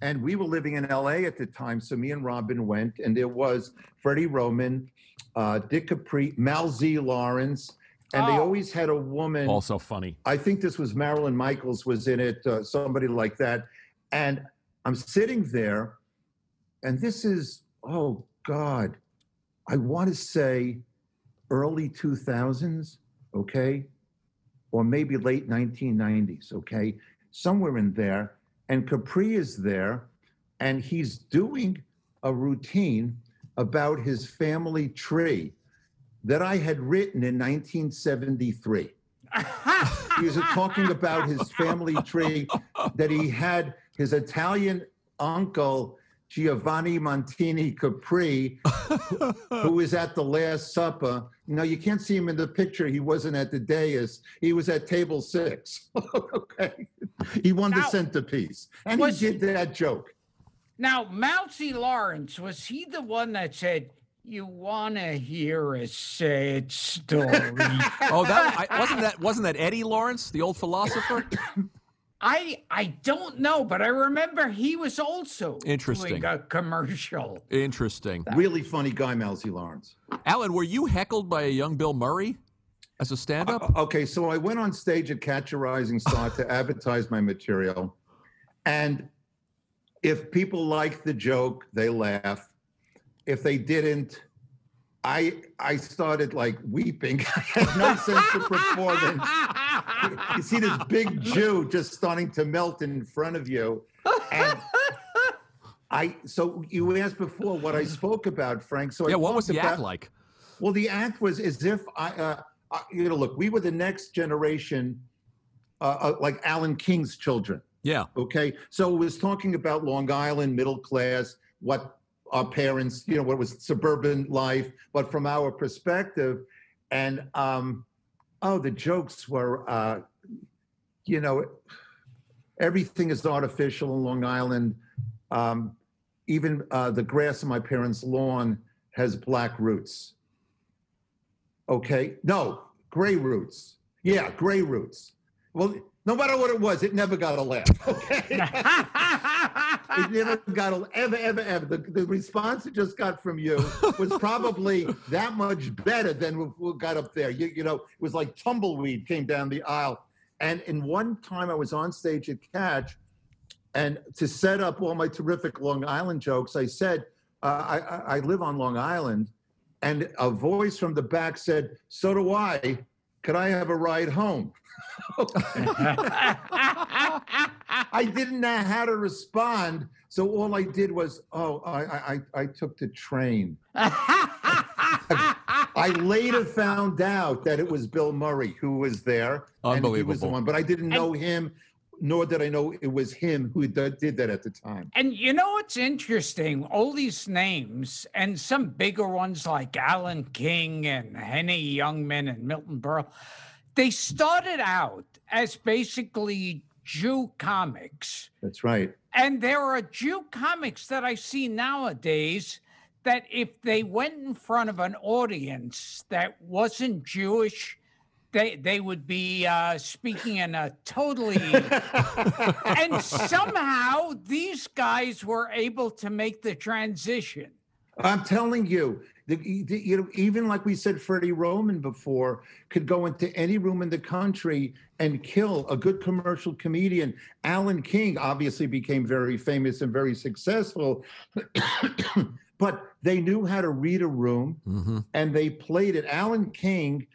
and we were living in L.A. at the time. So me and Robin went, and there was Freddie Roman, uh, Dick Capri, Mal Z. Lawrence, and they Oh. always had a woman. Also funny. I think this was Marilyn Michaels was in it, uh, somebody like that. And I'm sitting there, and this is, oh God, I want to say early 2000s, okay? Or maybe late 1990s, okay? Somewhere in there. And Capri is there, and he's doing a routine about his family tree that I had written in 1973 he was talking about his family tree that he had his Italian uncle Giovanni Montini Capri, who was at the Last Supper. No, you can't see him in the picture. He wasn't at the dais. He was at table six. okay, he won the Now- centerpiece, and Was- he did that joke. Now, Mal Z. Lawrence, was he the one that said, You want to hear a sad story? oh, that I, wasn't that wasn't that Eddie Lawrence, the old philosopher? I I don't know, but I remember he was also Interesting. doing a commercial. Interesting. Really funny guy, Mal Z. Lawrence. Alan, were you heckled by a young Bill Murray as a stand-up? Uh, okay, so I went on stage at Catch a Rising Star to advertise my material, and if people liked the joke, they laugh. If they didn't, I I started like weeping. I had no sense of performance. You see this big Jew just starting to melt in front of you, and I. So you asked before what I spoke about, Frank. So I yeah, what was the about, act like? Well, the act was as if I, uh, I you know, look, we were the next generation, uh, uh, like Alan King's children. Yeah. Okay. So it was talking about Long Island, middle class, what our parents, you know, what was suburban life, but from our perspective. And, um, oh, the jokes were, uh, you know, everything is artificial in Long Island. Um, even uh, the grass on my parents' lawn has black roots. Okay. No, gray roots. Yeah, gray roots. Well, no matter what it was, it never got a laugh. Okay. it never got a ever, ever, ever. The, the response it just got from you was probably that much better than what got up there. You, you know, it was like tumbleweed came down the aisle. And in one time I was on stage at Catch, and to set up all my terrific Long Island jokes, I said, uh, I, I, I live on Long Island. And a voice from the back said, So do I. Could I have a ride home? I didn't know how to respond. So all I did was, oh, I, I, I took the train. I later found out that it was Bill Murray who was there. And he was the one, but I didn't know him, nor did I know it was him who did that at the time. And you know what's interesting? All these names and some bigger ones like Alan King and Henny Youngman and Milton Berle, they started out as basically Jew comics. That's right. And there are Jew comics that I see nowadays that if they went in front of an audience that wasn't Jewish, they they would be uh, speaking in a totally and somehow these guys were able to make the transition. I'm telling you, the, the, you know, even like we said, Freddie Roman before could go into any room in the country and kill a good commercial comedian. Alan King obviously became very famous and very successful, but they knew how to read a room Mm-hmm. and they played it. Alan King.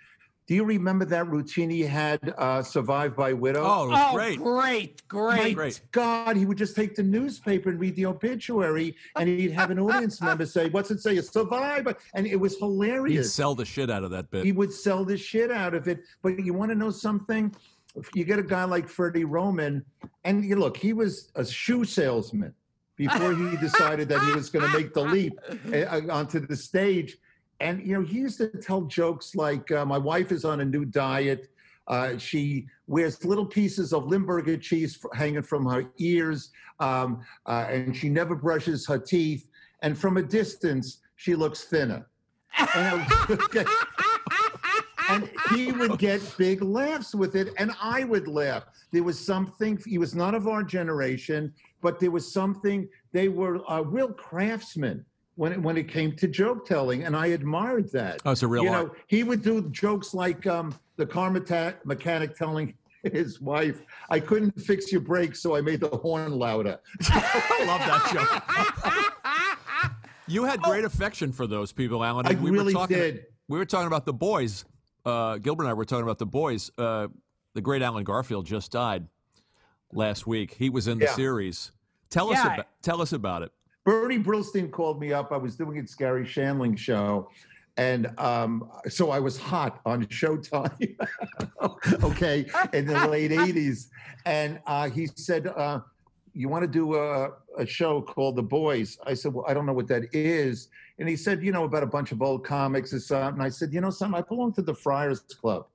Do you remember that routine he had, uh, "Survived by Widow"? Oh, it was Oh, great. great, great. Great. God, he would just take the newspaper and read the obituary, and he'd have an audience member say, "What's it say? A survivor," and it was hilarious. He'd sell the shit out of that bit. He would sell the shit out of it. But you want to know something? You get a guy like Freddie Roman, and you look, he was a shoe salesman before he decided that he was going to make the leap uh, onto the stage. And you know, he used to tell jokes like, uh, "My wife is on a new diet." Uh, she wears little pieces of Limburger cheese hanging from her ears, um, uh, and she never brushes her teeth. And from a distance, she looks thinner. And, and he would get big laughs with it, and I would laugh. There was something. He was not of our generation, but there was something. They were uh, real craftsmen when it, when it came to joke telling, and I admired that. Oh, it's a real you art. know, he would do jokes like um, the car meta- mechanic telling his wife, "I couldn't fix your brakes, so I made the horn louder." I love that joke. You had great affection for those people, Alan. I and we were really talking, did. We were talking about the boys. Uh, Gilbert and I were talking about the boys. Uh, the great Allen Garfield just died last week. He was in the Yeah. series. Tell us Yeah. about tell us about it. Bernie Brillstein called me up. I was doing a Garry Shandling show. And um, so I was hot on Showtime, okay, in the late 80s. And uh, he said, uh, You want to do a, a show called The Boys? I said, Well, I don't know what that is. And he said, You know, about a bunch of old comics and something. I said, You know, something, I belong to the Friars Club.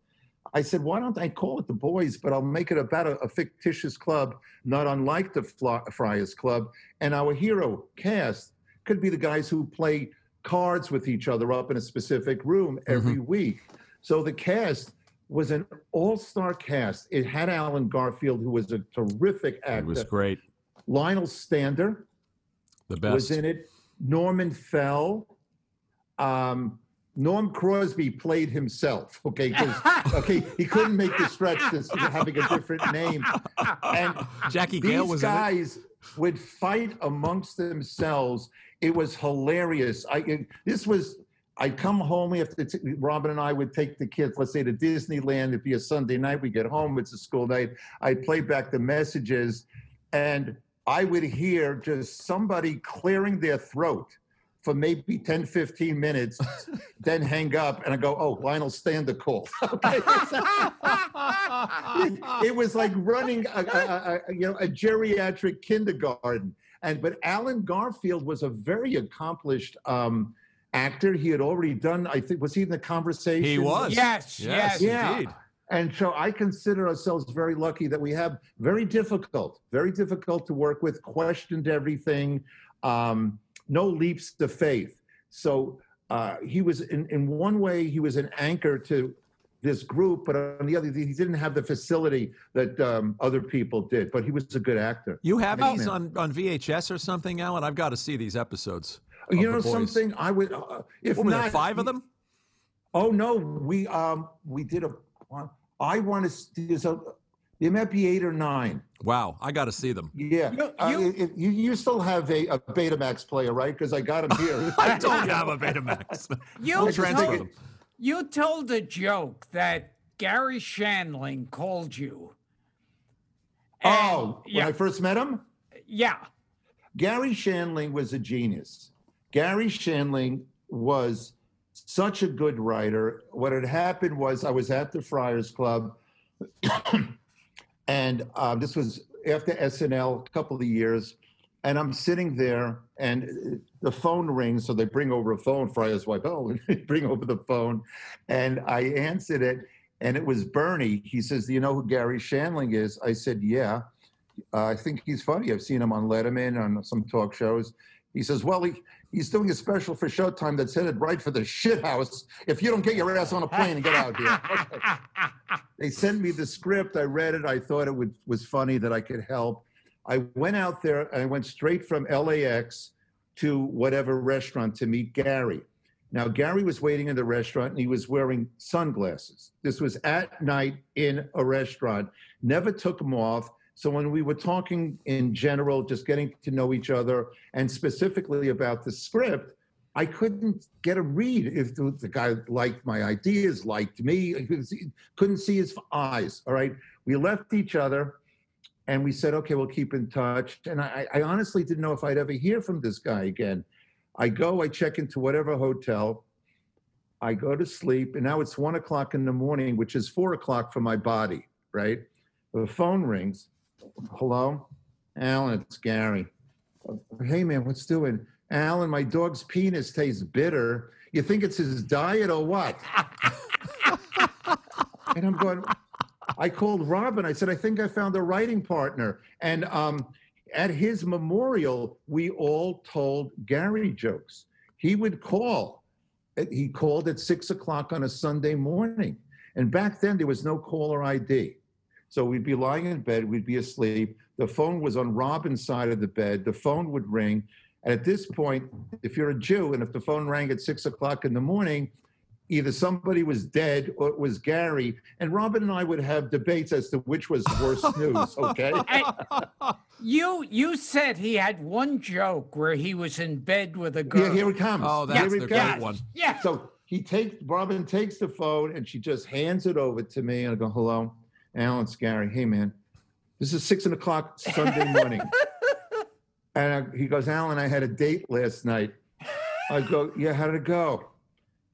I said, why don't I call it the boys, but I'll make it about a, a fictitious club, not unlike the Fly, Friars Club. And our hero cast could be the guys who play cards with each other up in a specific room every week. So the cast was an all-star cast. It had Allen Garfield, who was a terrific actor. It was great. Lionel Stander The best. was in it. Norman Fell. Um, Norm Crosby played himself. Okay, okay, he couldn't make the stretch to having a different name. And Jackie these Gayle was in it. guys would fight amongst themselves. It was hilarious. I it- this was. I'd come home after t- Robin and I would take the kids, let's say to Disneyland. It'd be a Sunday night. We get home. It's a school night. I'd play back the messages, and I would hear just somebody clearing their throat for maybe 10, 15 minutes, then hang up, and I go, "Oh, Lionel Stander called." okay. it was like running a, a, a, you know a geriatric kindergarten and but allen garfield was a very accomplished um, actor he had already done i think was he in the conversation He was. Yes, yes. yeah indeed. and so i consider ourselves very lucky that we have very difficult very difficult to work with questioned everything um, no leaps of faith so uh, he was in, in one way he was an anchor to this group, but on the other, he didn't have the facility that um, other people did. But he was a good actor. You have these on, on VHS or something, Alan? I've got to see these episodes. You know something? I would, uh, if were not five of them? Oh no, we um we did a. I want to. There's a. There might be eight or nine. Wow, I got to see them. Yeah, You- Uh, you- it- it- you, you still have a, a Betamax player, right? Because I got him here. I don't have a Betamax. You I'll transfer told, them. you told a joke that Garry Shandling called you. And- oh, when yeah, I first met him, yeah. Garry Shandling was a genius. Garry Shandling was such a good writer. What had happened was I was at the Friars Club, and um, this was after SNL, a couple of years, and I'm sitting there, and uh, the phone rings, so they bring over a phone. Friars wife, oh, bring over the phone, and I answered it, and it was Bernie. He says, "Do you know who Garry Shandling is?" I said, "Yeah." Uh, I think he's funny. I've seen him on Letterman on some talk shows. He says, "Well, he, he's doing a special for Showtime that's headed right for the shit house. If you don't get your ass on a plane and get out here." Okay. They sent me the script. I read it. I thought it would, was funny that I could help. I went out there. I went straight from LAX to whatever restaurant to meet Garry. Now, Garry was waiting in the restaurant and he was wearing sunglasses. This was at night in a restaurant, never took them off. So, when we were talking in general, just getting to know each other, and specifically about the script, I couldn't get a read if the, the guy liked my ideas, liked me. I couldn't see, couldn't see his eyes. All right. We left each other and we said, okay, we'll keep in touch. And I, I honestly didn't know if I'd ever hear from this guy again. I go, I check into whatever hotel, I go to sleep, and now it's one o'clock in the morning, which is four o'clock for my body, right? The phone rings. Hello? Alan, it's Garry. Hey, man, what's doing? Alan, my dog's penis tastes bitter. You think it's his diet or what? and I'm going, I called Robin. I said, I think I found a writing partner. And um, at his memorial, we all told Garry jokes. He would call. He called at six o'clock on a Sunday morning. And back then, there was no caller ID. So we'd be lying in bed, we'd be asleep. The phone was on Robin's side of the bed. The phone would ring. And at this point, if you're a Jew and if the phone rang at six o'clock in the morning, either somebody was dead or it was Garry. And Robin and I would have debates as to which was worse news, okay? You you said he had one joke where he was in bed with a girl. Yeah, here it comes. Oh, Here that's it the comes. great one. Yeah. So he takes Robin takes the phone and she just hands it over to me. And I go, "Hello, Alan, it's Garry. Hey, man, this is six o'clock Sunday morning." and I, he goes, "Alan, I had a date last night." I go, "Yeah, how did it go?"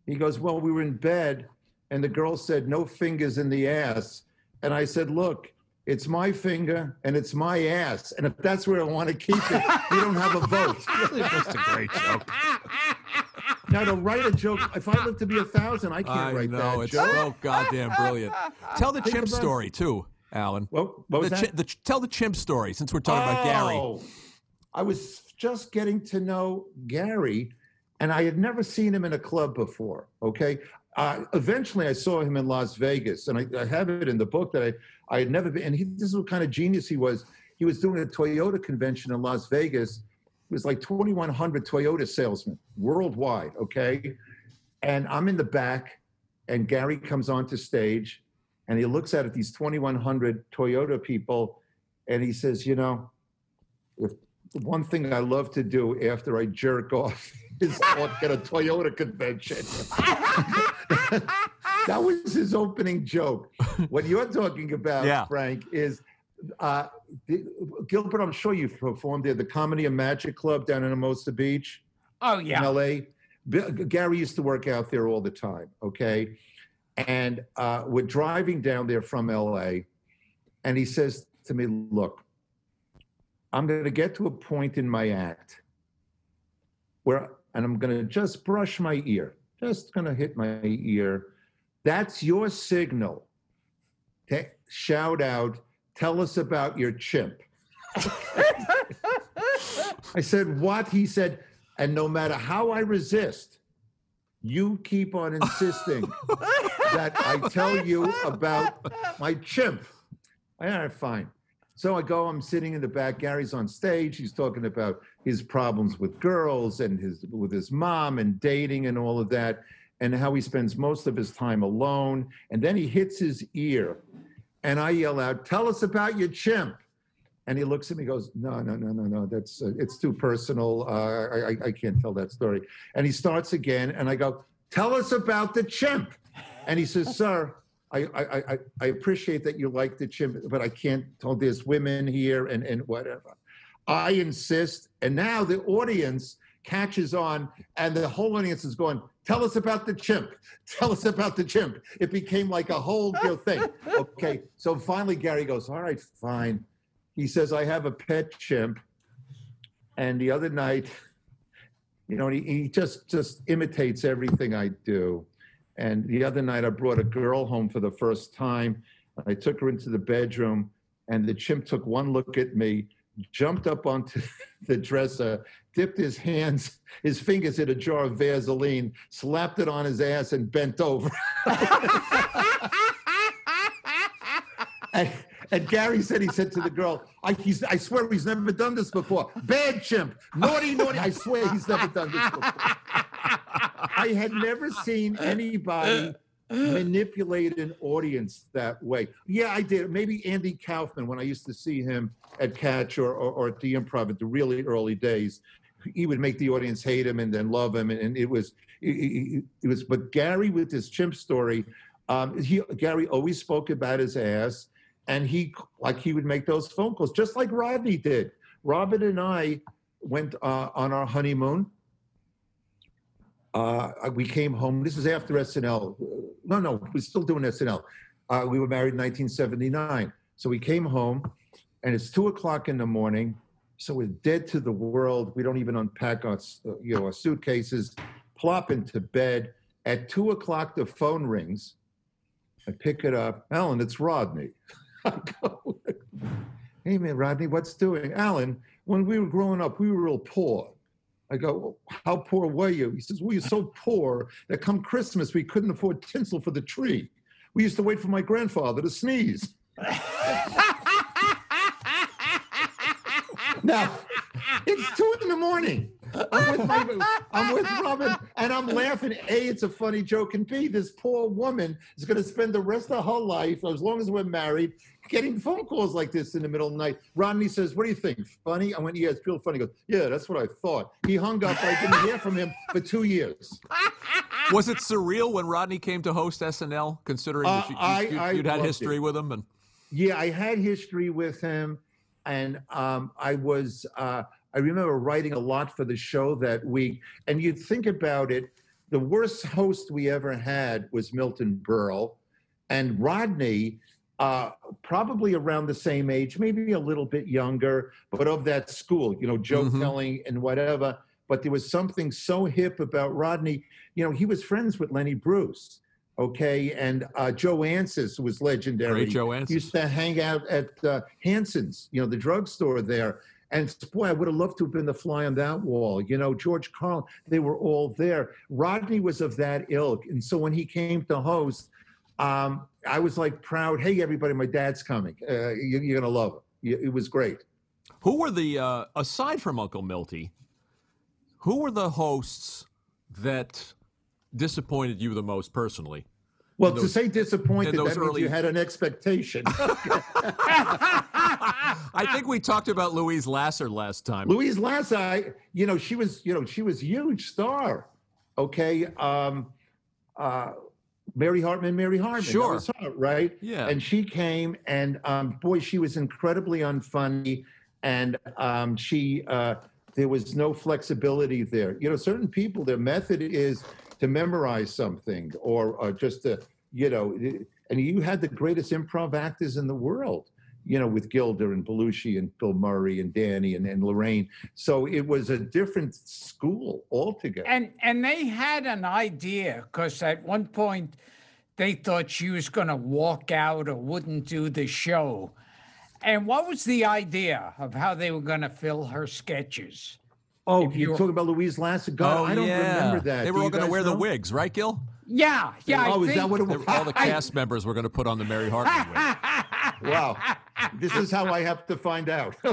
He goes, "Well, we were in bed, and the girl said no fingers in the ass." And I said, "Look." It's my finger and it's my ass. And if that's where I want to keep it, you don't have a vote. That's a great joke. Now to write a joke, if I live to be a thousand, I can't I write know that it's joke. so goddamn brilliant. Tell the chimp about- story too, Alan. What, what was the, that? the ch- tell the chimp story since we're talking about Garry. Oh, I was just getting to know Garry, and I had never seen him in a club before. Okay. Uh, eventually, I saw him in Las Vegas, and I, I have it in the book that I, I had never been. And he, this is what kind of genius he was. He was doing a Toyota convention in Las Vegas. It was like 2,100 Toyota salesmen worldwide. Okay. And I'm in the back, and Garry comes onto stage, and he looks at these 2,100 Toyota people, and he says, You know, if one thing I love to do after I jerk off is walk at a Toyota convention. that was his opening joke. What you're talking about, Yeah. Frank, is uh, Gilbert. I'm sure you've performed there. The Comedy and Magic Club down in Hermosa Beach Oh in yeah. LA. Bill, Garry used to work out there all the time. Okay, and uh, we're driving down there from LA, and he says to me, "Look, I'm going to get to a point in my act where, and I'm going to just brush my ear, just going to hit my ear. That's your signal. to shout out, tell us about your chimp." I said, What? He said, And no matter how I resist, you keep on insisting that I tell you about my chimp. All right, fine. So I go, I'm sitting in the back. Garry's on stage. He's talking about his problems with girls and his with his mom and dating and all of that, and how he spends most of his time alone. And then he hits his ear, and I yell out, Tell us about your chimp. And he looks at me, goes, "No, no, no, no, no. That's uh, it's too personal. Uh, I, I can't tell that story." And he starts again, and I go, "Tell us about the chimp." And he says, "Sir, I I I, I appreciate that you like the chimp, but I can't tell. There's women here, and and whatever." I insist, and now the audience catches on, and the whole audience is going, "Tell us about the chimp. Tell us about the chimp." It became like a whole you know, thing. Okay, so finally Garry goes, "All right, fine." he says, I have a pet chimp. And the other night, you know, he, he just just imitates everything I do. And the other night, I brought a girl home for the first time. I took her into the bedroom, and the chimp took one look at me, jumped up onto the dresser, dipped his hands, his fingers in a jar of Vaseline, slapped it on his ass, and bent over. And, and Garry said, he said to the girl, I, I swear he's never done this before. Bad chimp. Naughty, naughty. I swear he's never done this before. I had never seen anybody manipulate an audience that way. Yeah, I did. Maybe Andy Kaufman, when I used to see him at Catch or, or, or at the improv at the really early days, he would make the audience hate him and then love him. And, and it was, it, it- was, but Garry with his chimp story, um, he, Garry always spoke about his ass and he like he would make those phone calls just like rodney did. Robin and i went uh, on our honeymoon. Uh, we came home this is after snl no no we're still doing snl uh, we were married in 1979 so we came home and it's two o'clock in the morning so we're dead to the world we don't even unpack our you know our suitcases plop into bed at two o'clock the phone rings I pick it up. Alan, it's Rodney. I go, hey man, Rodney, what's doing? Alan, when we were growing up, we were real poor. I go, well, how poor were you? He says, we were so poor that come Christmas, we couldn't afford tinsel for the tree. We used to wait for my grandfather to sneeze. now, it's two in the morning. I'm with, my, I'm with Robin, and I'm laughing. A, it's a funny joke, and B, this poor woman is going to spend the rest of her life, as long as we're married, getting phone calls like this in the middle of the night. Rodney says, "What do you think? Funny?" I went, "Yeah, it's real funny." He goes, "Yeah, that's what I thought." He hung up. I didn't hear from him for two years. Was it surreal when Rodney came to host SNL, considering that Uh, you, I- you, would had history it. with him? And Yeah, I had history with him, and um, I was. Uh, I remember writing a lot for the show that week. And you'd think about it, the worst host we ever had was Milton Berle, and Rodney. Uh, probably around the same age, maybe a little bit younger, but of that school, you know, joke Mhm. telling and whatever. But there was something so hip about Rodney. You know, he was friends with Lenny Bruce, okay, and uh, Joe Ancis was legendary Great Joe Ancis. used to hang out at uh, Hanson's, you know, the drugstore there. And boy, I would have loved to have been the fly on that wall. You know, George Carlin, they were all there. Rodney was of that ilk. And so when he came to host, um, I was like proud, hey, everybody, my dad's coming. Uh, you, are going to love him. It was great. Who were the, uh, aside from Uncle Milty, who were the hosts that disappointed you the most personally? Well, those, to say disappointed, that early... means you had an expectation. I think we talked about Louise Lasser last time. Louise Lasser, I, you know, she was, you know, she was huge star. Okay. Um, uh, Mary Hartman, Mary Hartman. Sure. Her, right? Yeah. And she came, and um, boy, she was incredibly unfunny, and um, she uh, there was no flexibility there. You know, certain people, their method is to memorize something or, or just to, you know, and you had the greatest improv actors in the world you know, with Gilda and Belushi and Bill Murray and Danny and, and Lorraine. So it was a different school altogether. And and they had an idea because at one point they thought she was going to walk out or wouldn't do the show. And what was the idea of how they were going to fill her sketches? Oh, you're talking about Louise Lasser? God, oh, I don't yeah. remember that. They were all going to wear know? the wigs, right, Gil? Yeah, yeah. Oh, I is that what it was? All the cast members were going to put on the Mary Hartman wig. wow. This is how I have to find out.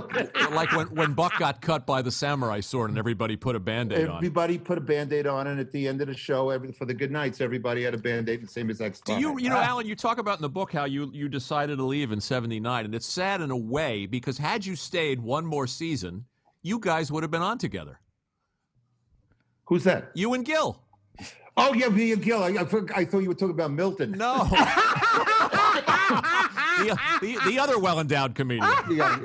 like when, when Buck got cut by the samurai sword and everybody put a band-aid on. Everybody put a band-aid on and at the end of the show, every, for the good nights, everybody had a band-aid the same as spot. Do you, you know. Alan, you talk about in the book how you, you decided to leave in 79, and it's sad in a way because had you stayed one more season, you guys would have been on together. Who's that? You and Gil. Oh yeah, me and Gil. I, I, I thought you were talking about Milton. No. the, the, the, other well endowed comedian. Yeah,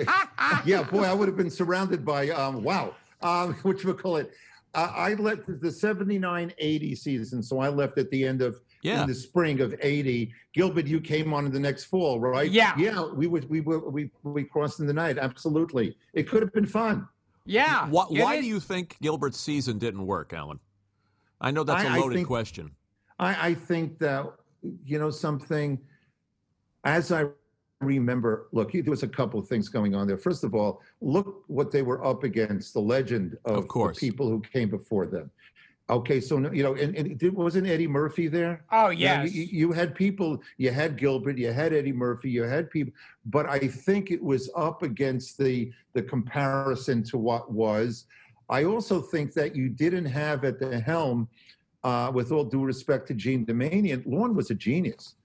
yeah, boy, I would have been surrounded by um, wow. Um, which we call it. Uh, I left the 79 80 season, so I left at the end of yeah. in the spring of 80. Gilbert, you came on in the next fall, right? Yeah. Yeah, we would we were we we crossed in the night. Absolutely. It could have been fun. Yeah. Why, why do you think Gilbert's season didn't work, Alan? I know that's a loaded I think, question. I, I think that you know something. As I remember, look, there was a couple of things going on there. First of all, look what they were up against, the legend of, of course. the people who came before them. Okay, so you know, and, and wasn't Eddie Murphy there? Oh yes. You, you, had people. You had Gilbert. You had Eddie Murphy. You had people, but I think it was up against the the comparison to what was. I also think that you didn't have at the helm, uh, with all due respect to Jean Doumanian, Lorne was a genius.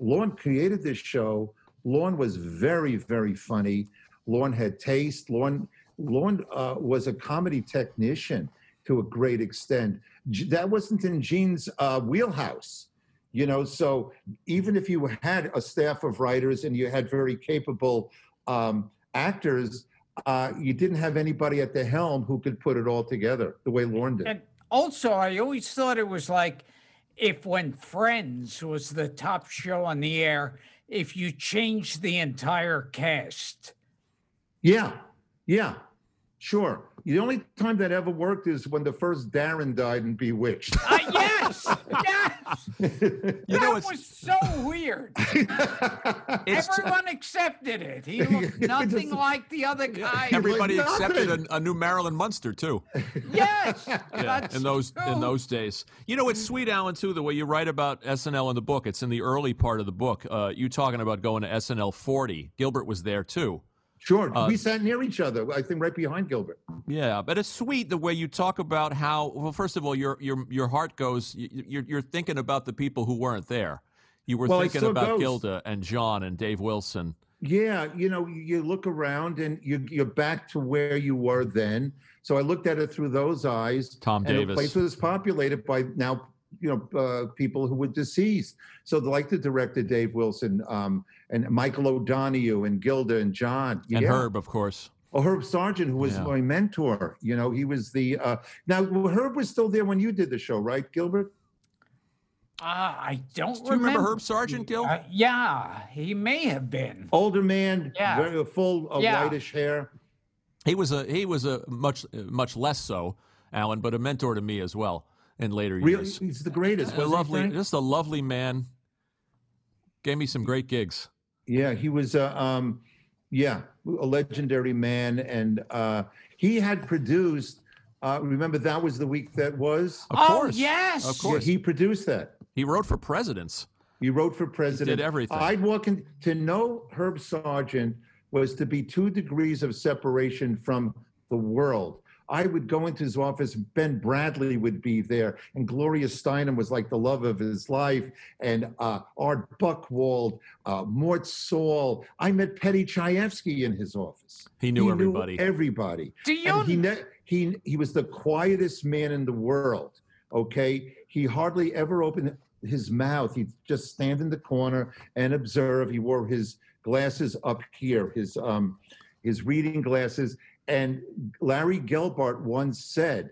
Lorne created this show. Lorne was very, very funny. Lorne had taste. Lorne, Lorne uh, was a comedy technician to a great extent. That wasn't in Jean's uh, wheelhouse, you know. So even if you had a staff of writers and you had very capable um, actors, uh, you didn't have anybody at the helm who could put it all together the way Lorne did. And also, I always thought it was like if when Friends was the top show on the air, if you changed the entire cast. Yeah, yeah, sure. The only time that ever worked is when the first Darren died in Bewitched. Uh, yes, yes. you that was so weird. Everyone accepted it. He looked nothing like the other guy. Everybody like accepted a, a, new Marilyn Munster too. Yes, yeah, in those true. in those days. You know, it's sweet, Alan, too. The way you write about SNL in the book. It's in the early part of the book. Uh, you talking about going to SNL 40. Gilbert was there too. Sure. Uh, we sat near each other. I think right behind Gilbert. Yeah, but it's sweet the way you talk about how. Well, first of all, your your your heart goes. You're you're thinking about the people who weren't there. You were well, thinking about goes. Gilda and John and Dave Wilson. Yeah, you know, you look around and you, you're back to where you were then. So I looked at it through those eyes. Tom Davis. The place was populated by now you know uh, people who were deceased. So like the director Dave Wilson um, and Michael O'Donoghue and Gilda and John and yeah. Herb, of course. Oh, Herb Sargent, who was yeah. my mentor. You know, he was the. Uh, now Herb was still there when you did the show, right, Gilbert? Uh, I don't Do you remember. Herb Sargent, Gil? Uh, yeah, he may have been. Older man, yeah. very full of yeah. whitish hair. He was a he was a much much less so, Alan, but a mentor to me as well in later years. He's the greatest. A lovely, just a lovely man. Gave me some great gigs. Yeah, he was. Uh, um, Yeah, a legendary man, and uh, he had produced. Uh, remember that was the week that was. Of oh, course. yes. Of course. Yeah, he produced that. He wrote for presidents. He wrote for president. everything. I'd walk in to know Herb Sargent was to be two degrees of separation from the world. I would go into his office. Ben Bradlee would be there, and Gloria Steinem was like the love of his life, and uh, Art Buchwald, uh, Mort Sahl. I met Paddy Chayefsky in his office. He knew everybody. everybody. Do you- And he ne- he he was the quietest man in the world. Okay, he hardly ever opened his mouth. He'd just stand in the corner and observe. He wore his glasses up here, his um, his reading glasses. And Larry Gelbart once said,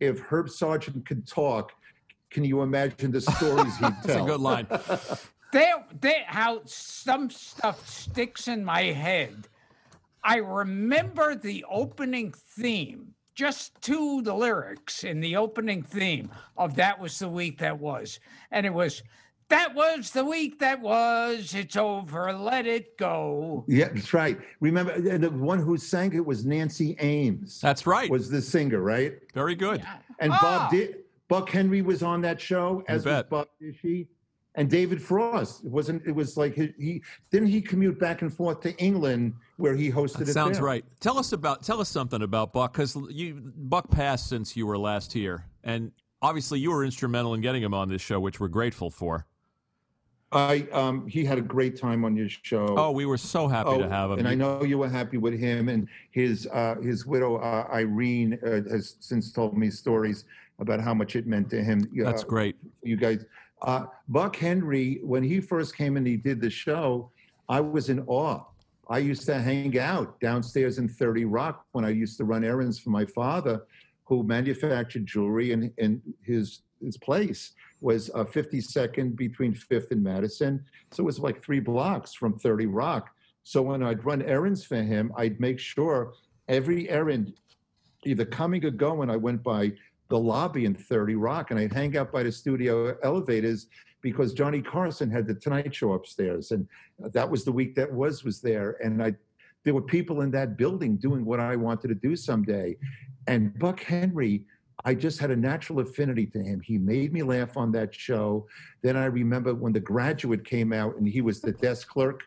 "If Herb Sargent could talk, can you imagine the stories he'd tell? That's a good line. there, there, how some stuff sticks in my head. I remember the opening theme, just to the lyrics in the opening theme of That Was the Week That Was. And it was, That was the week that was, it's over, let it go. Yeah, that's right. Remember, the one who sang it was Nancy Ames. That's right. Was the singer, right? Very good. And Ah. Bob did. Buck Henry was on that show, as was bet. Bob Dishy, and David Frost. It wasn't it was like he, he didn't he commute back and forth to England where he hosted That it. sounds there? right. Tell us about tell us something about Buck because you Buck passed since you were last here, and obviously you were instrumental in getting him on this show, which we're grateful for. I um he had a great time on your show. Oh, we were so happy to have him. And I know you were happy with him and his uh, his widow uh, Irene uh, has since told me stories about how much it meant to him. That's great. you guys. Uh, Buck Henry, when he first came and he did the show, I was in awe. I used to hang out downstairs in 30 Rock when I used to run errands for my father, who manufactured jewelry, in and his his place was uh, 52nd between 5th and Madison. So it was like three blocks from 30 Rock. So when I'd run errands for him, I'd make sure every errand, either coming or going, I went by the lobby in 30 Rock and I'd hang out by the studio elevators because Johnny Carson had the Tonight Show upstairs. And that was the week that was was there. And I there were people in that building doing what I wanted to do someday. And Buck Henry, I just had a natural affinity to him. He made me laugh on that show. Then I remember when The Graduate came out and he was the desk clerk.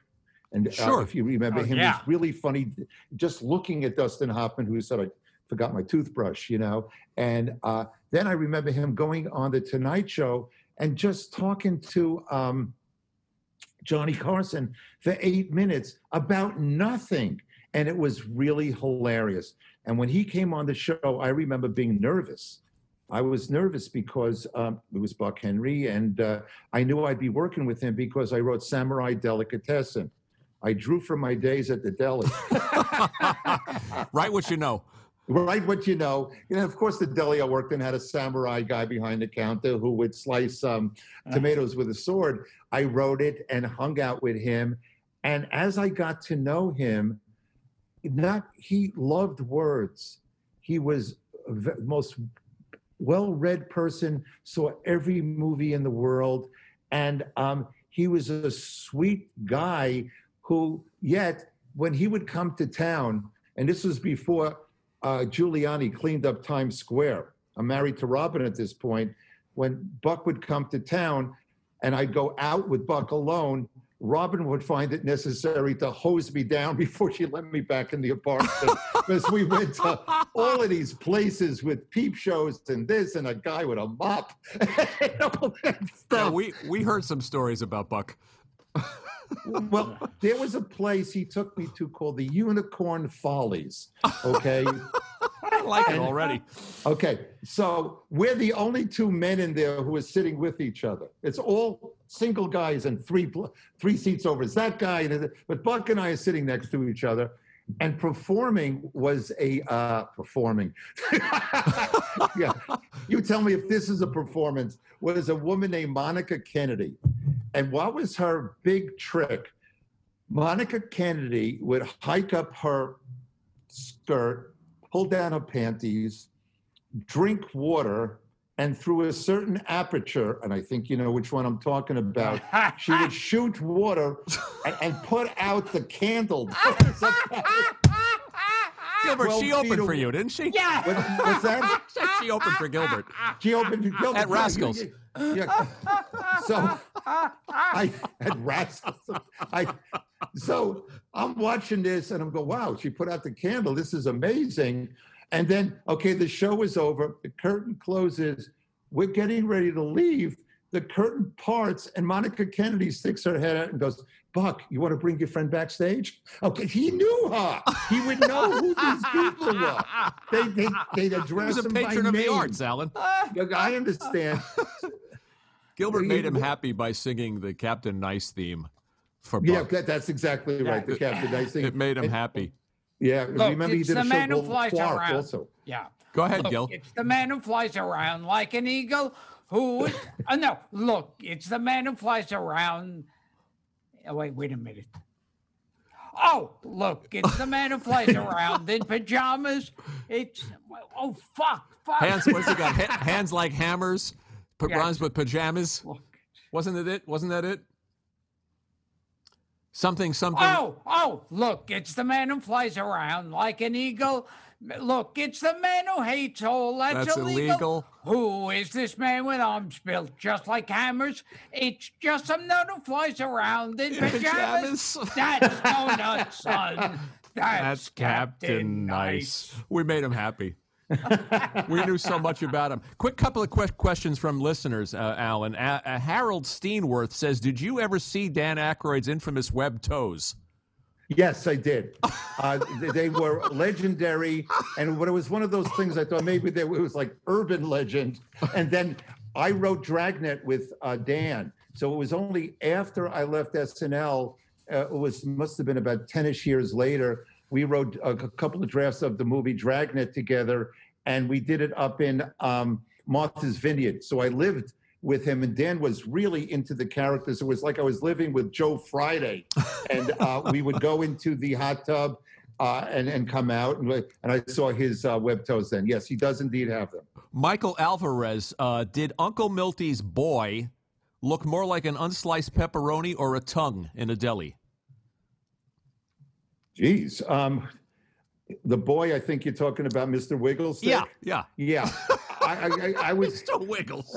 And uh, if you remember Oh, him, yeah. it's really funny just looking at Dustin Hoffman, who said, I forgot my toothbrush, you know. And uh, then I remember him going on the Tonight Show and just talking to um, Johnny Carson for eight minutes about nothing. And it was really hilarious. And when he came on the show, I remember being nervous. I was nervous because um, it was Buck Henry, and uh, I knew I'd be working with him because I wrote Samurai Delicatessen. I drew from my days at the deli. Write what you know. Right, what you know. You know, of course, the deli I worked in had a samurai guy behind the counter who would slice um, tomatoes with a sword. I wrote it and hung out with him. And as I got to know him, not he loved words. He was the most well-read person. Saw every movie in the world, and um, he was a sweet guy who, yet, when he would come to town, and this was before uh, Giuliani cleaned up Times Square. I'm married to Robin at this point. When Buck would come to town and I'd go out with Buck alone, Robin would find it necessary to hose me down before she let me back in the apartment because we went to all of these places with peep shows and this and a guy with a mop and all that Yeah, stuff. we we heard some stories about Buck. well, there was a place he took me to called the Unicorn Follies. Okay. I like it already. Okay, so we're the only two men in there who are sitting with each other. It's all single guys and three three seats over. It's that guy, and but Buck and I are sitting next to each other, and performing was a uh, performing. yeah, you tell me if this is a performance. Was a woman named Monica Kennedy, and what was her big trick? Monica Kennedy would hike up her skirt, pull down her panties, drink water, and through a certain aperture, and I think you know which one I'm talking about, she would shoot water and, and put out the candle. Gilbert, she opened for you, didn't she? Yeah. What- what's that? she opened for Gilbert. She opened for Gilbert. At Rascals. Yeah. So I at Rascals. I so I'm watching this and I'm going, wow, she put out the candle. This is amazing. And then, okay, the show is over. The curtain closes. We're getting ready to leave. The curtain parts, and Monica Kennedy sticks her head out and goes, Buck, you want to bring your friend backstage? Okay, he knew her. He would know who these people were. They they they'd He was a him by patron of the arts, Alan. I understand. Gilbert He- made him happy by singing the Captain Nice theme for Yeah, Buck. that, that's exactly right. The Captain Nice thing. It made him happy. Yeah, Look, remember he it's did a the show man who called flies Quark around. also. Yeah. Go ahead, Look, Gil. It's the man who flies around like an eagle who. uh, no, look, it's the man who flies around. Oh, wait, wait a minute. Oh, look, it's the man who flies around in pajamas. It's. Oh, fuck, fuck. Hands, what's he got? Ha- hands like hammers. Put Yeah. rhymes with pajamas. Look. Wasn't it it? Wasn't that it? Something, something. Oh, oh, look, it's the man who flies around like an eagle. Look, it's the man who hates all that's, That's illegal. Who is this man with arms built just like hammers? It's just some nut who flies around in, In pajamas. pajamas. That's no nut, son. That's, That's Captain nice. We made him happy. we knew so much about him. Quick couple of que- questions from listeners, uh, Alan. Uh, uh, Harold Steenworth says, "Did you ever see Dan Aykroyd's infamous web toes?" Yes, I did. Uh, they were legendary, and but it was one of those things I thought maybe they, it was like urban legend. And then I wrote Dragnet with uh, Dan, so it was only after I left SNL. Uh, it was must have been about ten-ish years later. We wrote a, a couple of drafts of the movie Dragnet together, and we did it up in um, Martha's Vineyard. So I lived with him, and Dan was really into the characters. It was like I was living with Joe Friday, and uh, we would go into the hot tub uh, and and come out, and, and I saw his uh, web toes. Then, yes, he does indeed have them. Michael Alvarez, uh, did Uncle Milty's boy look more like an unsliced pepperoni or a tongue in a deli? Jeez, um, the boy, I think you're talking about, Mr. Wigglestick. Yeah, yeah. yeah. I, I, I, I was. Still wiggles.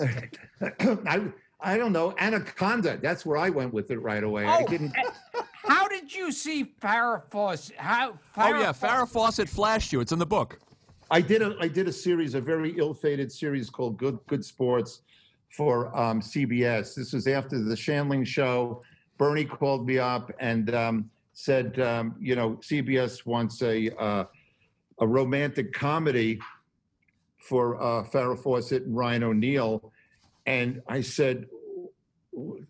I, I don't know. Anaconda. That's where I went with it right away. I Oh, didn't. eh, How did you see Farrah Fawcett? How? Oh yeah, Farrah Fawcett flashed you. It's in the book. I did a I did a series, a very ill-fated series called Good Good Sports for um, CBS. This was after the Shandling show. Bernie called me up and um, said, um, you know, CBS wants a uh, a romantic comedy for uh, Farrah Fawcett and Ryan O'Neal, and I said.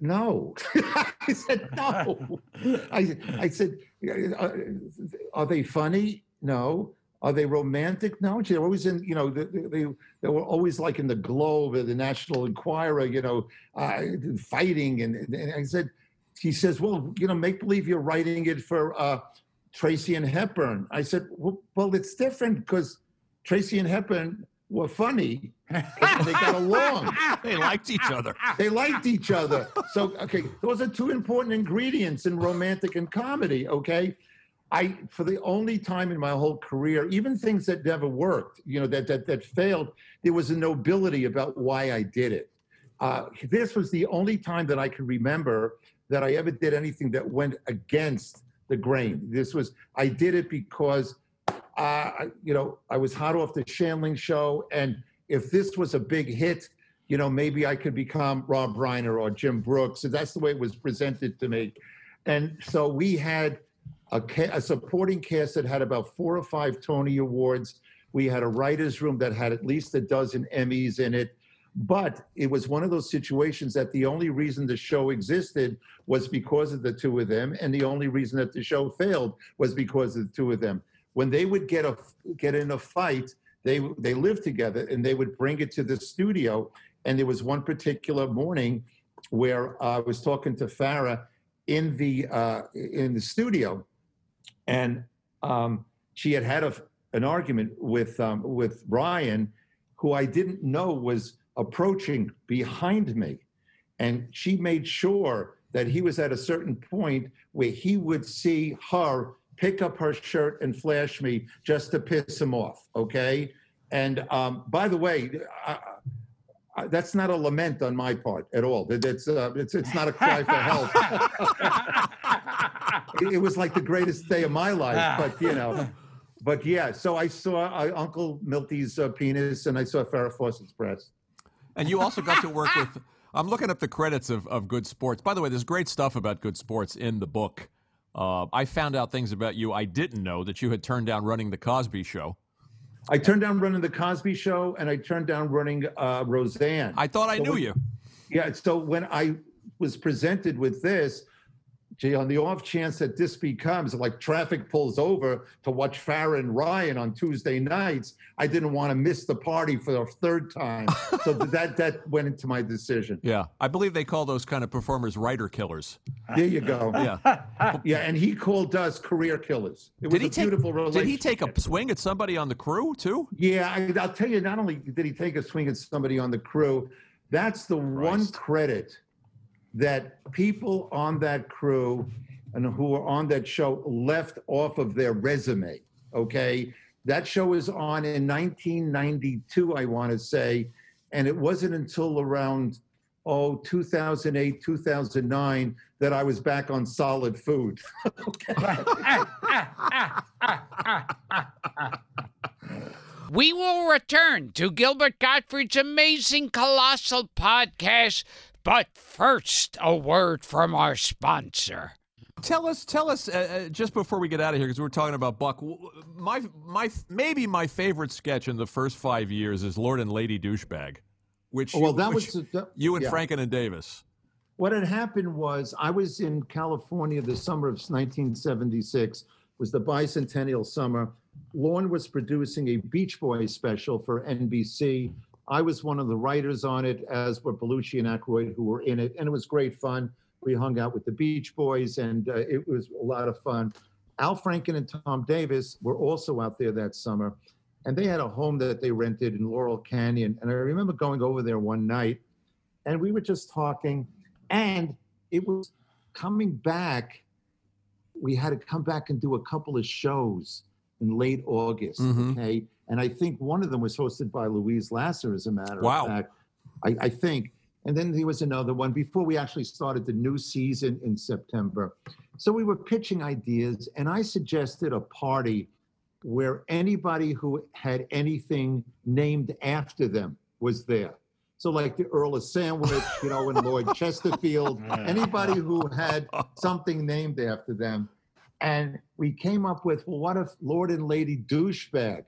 No, I said no. I I said, uh, are they funny? No. Are they romantic? No, they're always in. You know, they, they they were always like in the Globe or the National Enquirer. You know, uh, fighting. And, and I said, he says, well, you know, make believe you're writing it for uh, Tracy and Hepburn. I said, well, well it's different because Tracy and Hepburn were funny they got along. They liked each other. They liked each other. So, okay, those are two important ingredients in romantic and comedy, okay? I, for the only time in my whole career, even things that never worked, you know, that that that failed, there was a nobility about why I did it. Uh, this was the only time that I can remember that I ever did anything that went against the grain. This was I did it because, uh, I- you know, I was hot off the Shandling show, and if this was a big hit, you know, maybe I could become Rob Reiner or Jim Brooks. So that's the way it was presented to me. And so we had a, a supporting cast that had about four or five Tony Awards. We had a writer's room that had at least a dozen Emmys in it. But it was one of those situations that the only reason the show existed was because of the two of them, and the only reason that the show failed was because of the two of them. When they would get a get in a fight, they they lived together and they would bring it to the studio. And there was one particular morning where I was talking to Farrah in the uh, in the studio, and um, she had had a, an argument with um, with Ryan, who I didn't know was approaching behind me. And she made sure that he was at a certain point where he would see her pick up her shirt and flash me just to piss him off. Okay. And um, by the way, I, I, that's not a lament on my part at all. It's, uh, it's, it's not a cry for help. it, it, was like the greatest day of my life, but you know. But yeah, so I saw uh, Uncle Milty's uh, penis and I saw Farrah Fawcett's breast. And you also got to work with. I'm looking up the credits of, of Good Sports. By the way, there's great stuff about Good Sports in the book. Uh, I found out things about you I didn't know that you had turned down running the Cosby Show. I turned down running the Cosby Show, and I turned down running uh, Roseanne. I thought I so knew when, you. Yeah. So when I was presented with this, gee, on the off chance that this becomes like traffic pulls over to watch Farrah and Ryan on Tuesday nights, I didn't want to miss the party for the third time. so that that went into my decision. Yeah, I believe they call those kind of performers writer killers. There you go. yeah, yeah, and he called us career killers. It was did he a beautiful take, relationship. Did he take a swing at somebody on the crew too? Yeah, I, will tell you. Not only did he take a swing at somebody on the crew, that's the Christ. one credit that people on that crew and who were on that show left off of their resume. Okay. That show was on in 1992, I want to say. And it wasn't until around, oh, 2008, 2009 that I was back on solid food. we will return to Gilbert Gottfried's amazing colossal podcast but first, a word from our sponsor. Tell us, tell us, uh, uh just before we get out of here, because we're talking about Buck. My, my, maybe my favorite sketch in the first five years is Lord and Lady Douchebag, which well, that which was uh, you and yeah. Franken and Davis. What had happened was I was in California the summer of 1976. Was the bicentennial summer. Lorne was producing a Beach Boys special for NBC I was one of the writers on it, as were Belushi and Aykroyd, who were in it, and it was great fun. We hung out with the Beach Boys, and uh, it was a lot of fun. Al Franken and Tom Davis were also out there that summer, and they had a home that they rented in Laurel Canyon. And I remember going over there one night, and we were just talking, and it was coming back. We had to come back and do a couple of shows in late August. Mhm. Okay. And I think one of them was hosted by Louise Lasser, as a matter Wow. of fact. I, I think. And then there was another one before we actually started the new season in September. So we were pitching ideas, and I suggested a party where anybody who had anything named after them was there. So, like the Earl of Sandwich, you know, and Lord Chesterfield, anybody who had something named after them. And we came up with, well, what if Lord and Lady Douchebag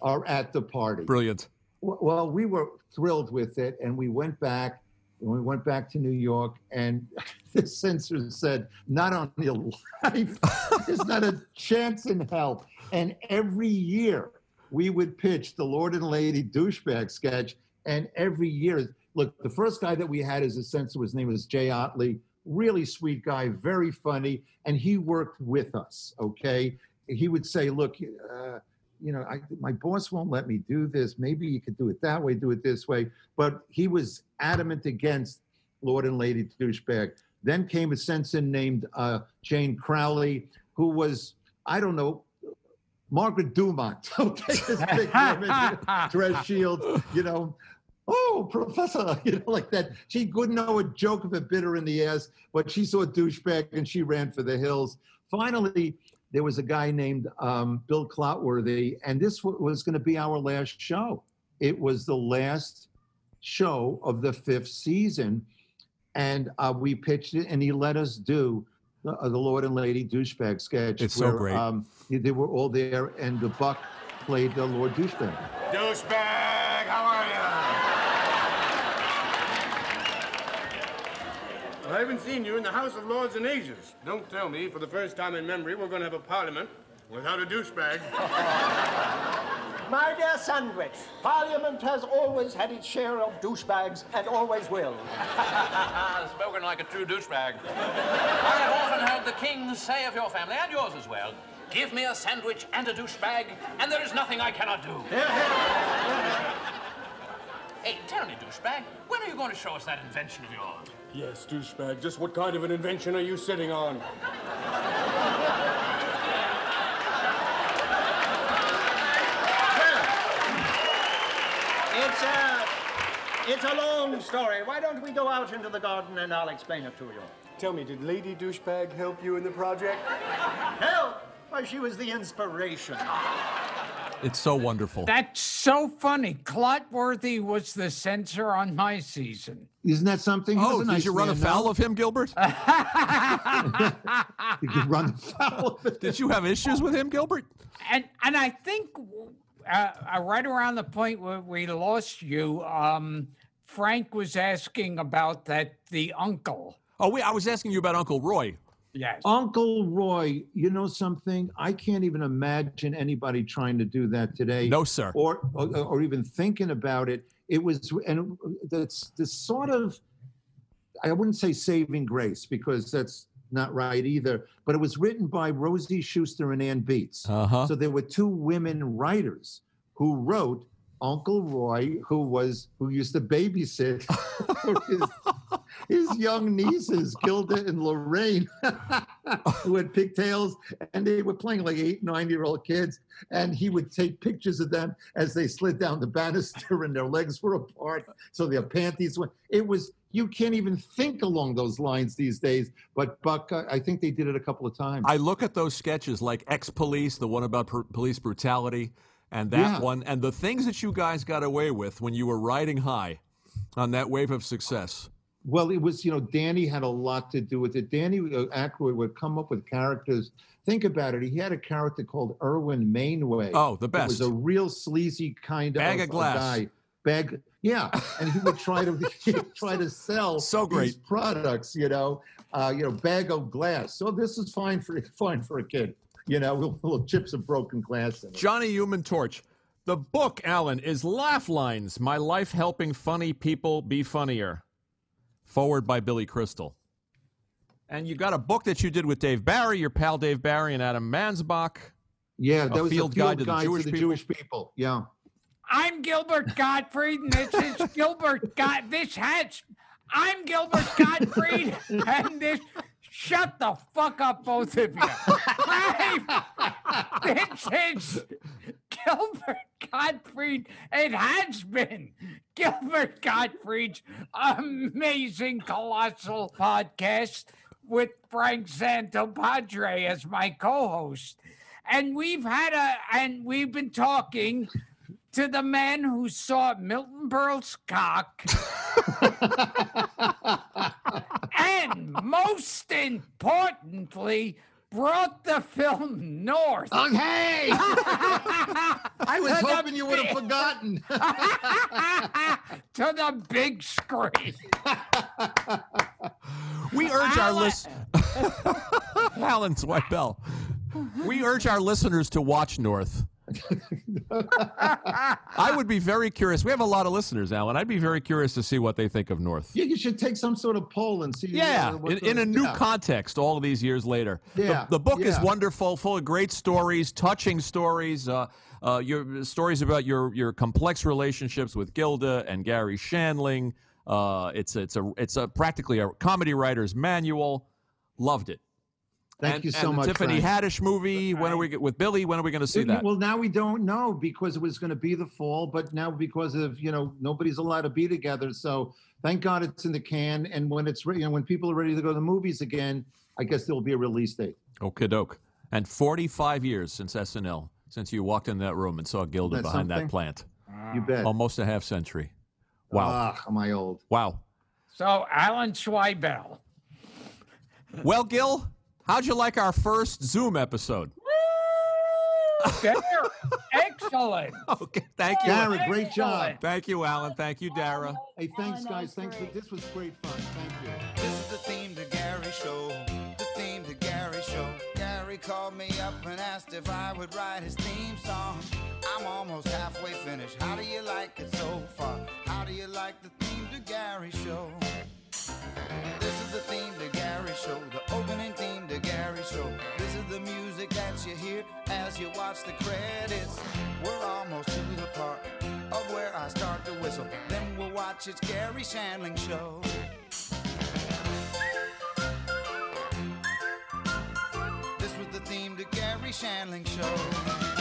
are at the party? Brilliant. Well, we were thrilled with it, and we went back. And we went back to New York, and the censor said, "Not on your life. There's not a chance in hell." And every year, we would pitch the Lord and Lady douchebag sketch, and every year, look, the first guy that we had as a censor, his name was Jay Otley, really sweet guy, very funny, and he worked with us. Okay, he would say, "Look." Uh, you know, I, my boss won't let me do this. Maybe you could do it that way, do it this way. But he was adamant against Lord and Lady Douchebag. Then came a censor named uh, Jane Crowley, who was, I don't know, Margaret Dumont. Okay, this big woman, dress shield, you know. Oh, professor, you know, like that. She couldn't know a joke if it bit her in the ass, but she saw douchebag and she ran for the hills. Finally, there was a guy named um, Bill Clotworthy, and this w- was going to be our last show. It was the last show of the fifth season, and uh, we pitched it, and he let us do the, uh, the Lord and Lady douchebag sketch. It's so great. Um, they were all there, and the Buck played the Lord douchebag. Douchebag, how are you? I haven't seen you in the House of Lords and Ages. Don't tell me, for the first time in memory, we're going to have a parliament without a douchebag. My dear Sandwich, Parliament has always had its share of douchebags and always will. Spoken like a true douchebag. I have often heard the king say of your family, and yours as well, give me a sandwich and a douchebag, and there is nothing I cannot do. Hey, tell me, douchebag, when are you going to show us that invention of yours? Yes, douchebag. Just what kind of an invention are you sitting on? It's a, it's a long story. Why don't we go out into the garden and I'll explain it to you? Tell me, did Lady Douchebag help you in the project? Help! Why, she was the inspiration. It's so wonderful. That's so funny. Clotworthy was the censor on my season. Isn't that something? Oh, did nice you run man, afoul no? of him, Gilbert? You could run afoul of it. Did you have issues with him, Gilbert? And and I think uh, uh, right around the point where we lost you, um, Frank was asking about that the uncle. Oh, wait, I was asking you about Uncle Roy. Yes. Uncle Roy, you know something? I can't even imagine anybody trying to do that today. No, sir. Or or, or even thinking about it. It was and that's the sort of I wouldn't say saving grace because that's not right either. But it was written by Rosie Shuster and Anne Beatts. Uh-huh. So there were two women writers who wrote Uncle Roy, who was who used to babysit his, young nieces, Gilda and Lorraine, who had pigtails, and they were playing like eight, nine-year-old kids. And he would take pictures of them as they slid down the banister, and their legs were apart, so their panties went. It was you can't even think along those lines these days. But Buck, I I think they did it a couple of times. I look at those sketches like Ex Police, the one about per- police brutality, and that Yeah. one, and the things that you guys got away with when you were riding high on that wave of success. Well, it was, you know, Danny had a lot to do with it. Danny uh, Aykroyd would come up with characters. Think about it. He had a character called Irwin Mainway. Oh, the It best. was a real sleazy kind Bag of, of glass. guy. Bag, yeah, and he would try to try to sell So these great. products. You know, uh, you know, bag of glass. So this is fine for fine for a kid. You know, little, little chips of broken glass in it. Johnny Human Torch. The book, Alan, is Laugh Lines My Life Helping Funny People Be Funnier. Forward by Billy Crystal. And you got a book that you did with Dave Barry, your pal Dave Barry and Adam Mansbach. Yeah, A that was field a field guide to the Jewish people? Jewish people. Yeah. I'm Gilbert Gottfried, and this is Gilbert God. This has. I'm Gilbert Gottfried, and this. Shut the fuck up, both of you. This is Gilbert Gottfried. It has been Gilbert Gottfried's amazing, colossal podcast with Frank Santopadre as my co-host. And we've had a, and we've been talking to the men who saw Milton Berle's cock. and most importantly, brought the film north. Okay. I was To the hoping you would have big- forgotten. to the big screen. We urge our Alan- list Alan Zweibel. We urge our listeners to watch North. I would be very curious. We have a lot of listeners, Alan. I'd be very curious to see what they think of North. yeah, you should take some sort of poll and see. Yeah, in, in a new yeah. context, all of these years later. The- Yeah, the, book is wonderful, full of great stories, touching stories. Uh, uh, your stories about your your complex relationships with Gilda and Garry Shandling. Uh, it's it's a it's a practically a comedy writer's manual. Loved it. Thank and, you so and much, the Tiffany Frank. Haddish movie. When are we with Billy? When are we going to see that? Well, now we don't know because it was going to be the fall, but now because of you know nobody's allowed to be together, so thank God it's in the can. And when it's re- you know when people are ready to go to the movies again, I guess there will be a release date. Okay, doke. And 45 years since SNL, since you walked in that room and saw Gilda that behind that something? plant. You bet. Almost a half century. Wow. Ah, am I old? Wow. So, Alan Zweibel. Well, Gil, how'd you like our first Zoom episode? There. Excellent. Okay, thank you. Dara, great job. Thank you, Alan. Thank you, Dara. Hey, thanks, guys. Thanks for this was great fun. Thank you. This is the theme to Garry Show. The theme to Garry Show. Garry called me up and asked if I would write his theme song. I'm almost halfway finished. How do you like it so far? How do you like the theme to Garry Show? This is the theme to Garry Show, music that you hear as you watch the credits. We're almost to the part of where I start to whistle. Then we'll watch its Garry Shandling show. This was the theme to Garry Shandling show.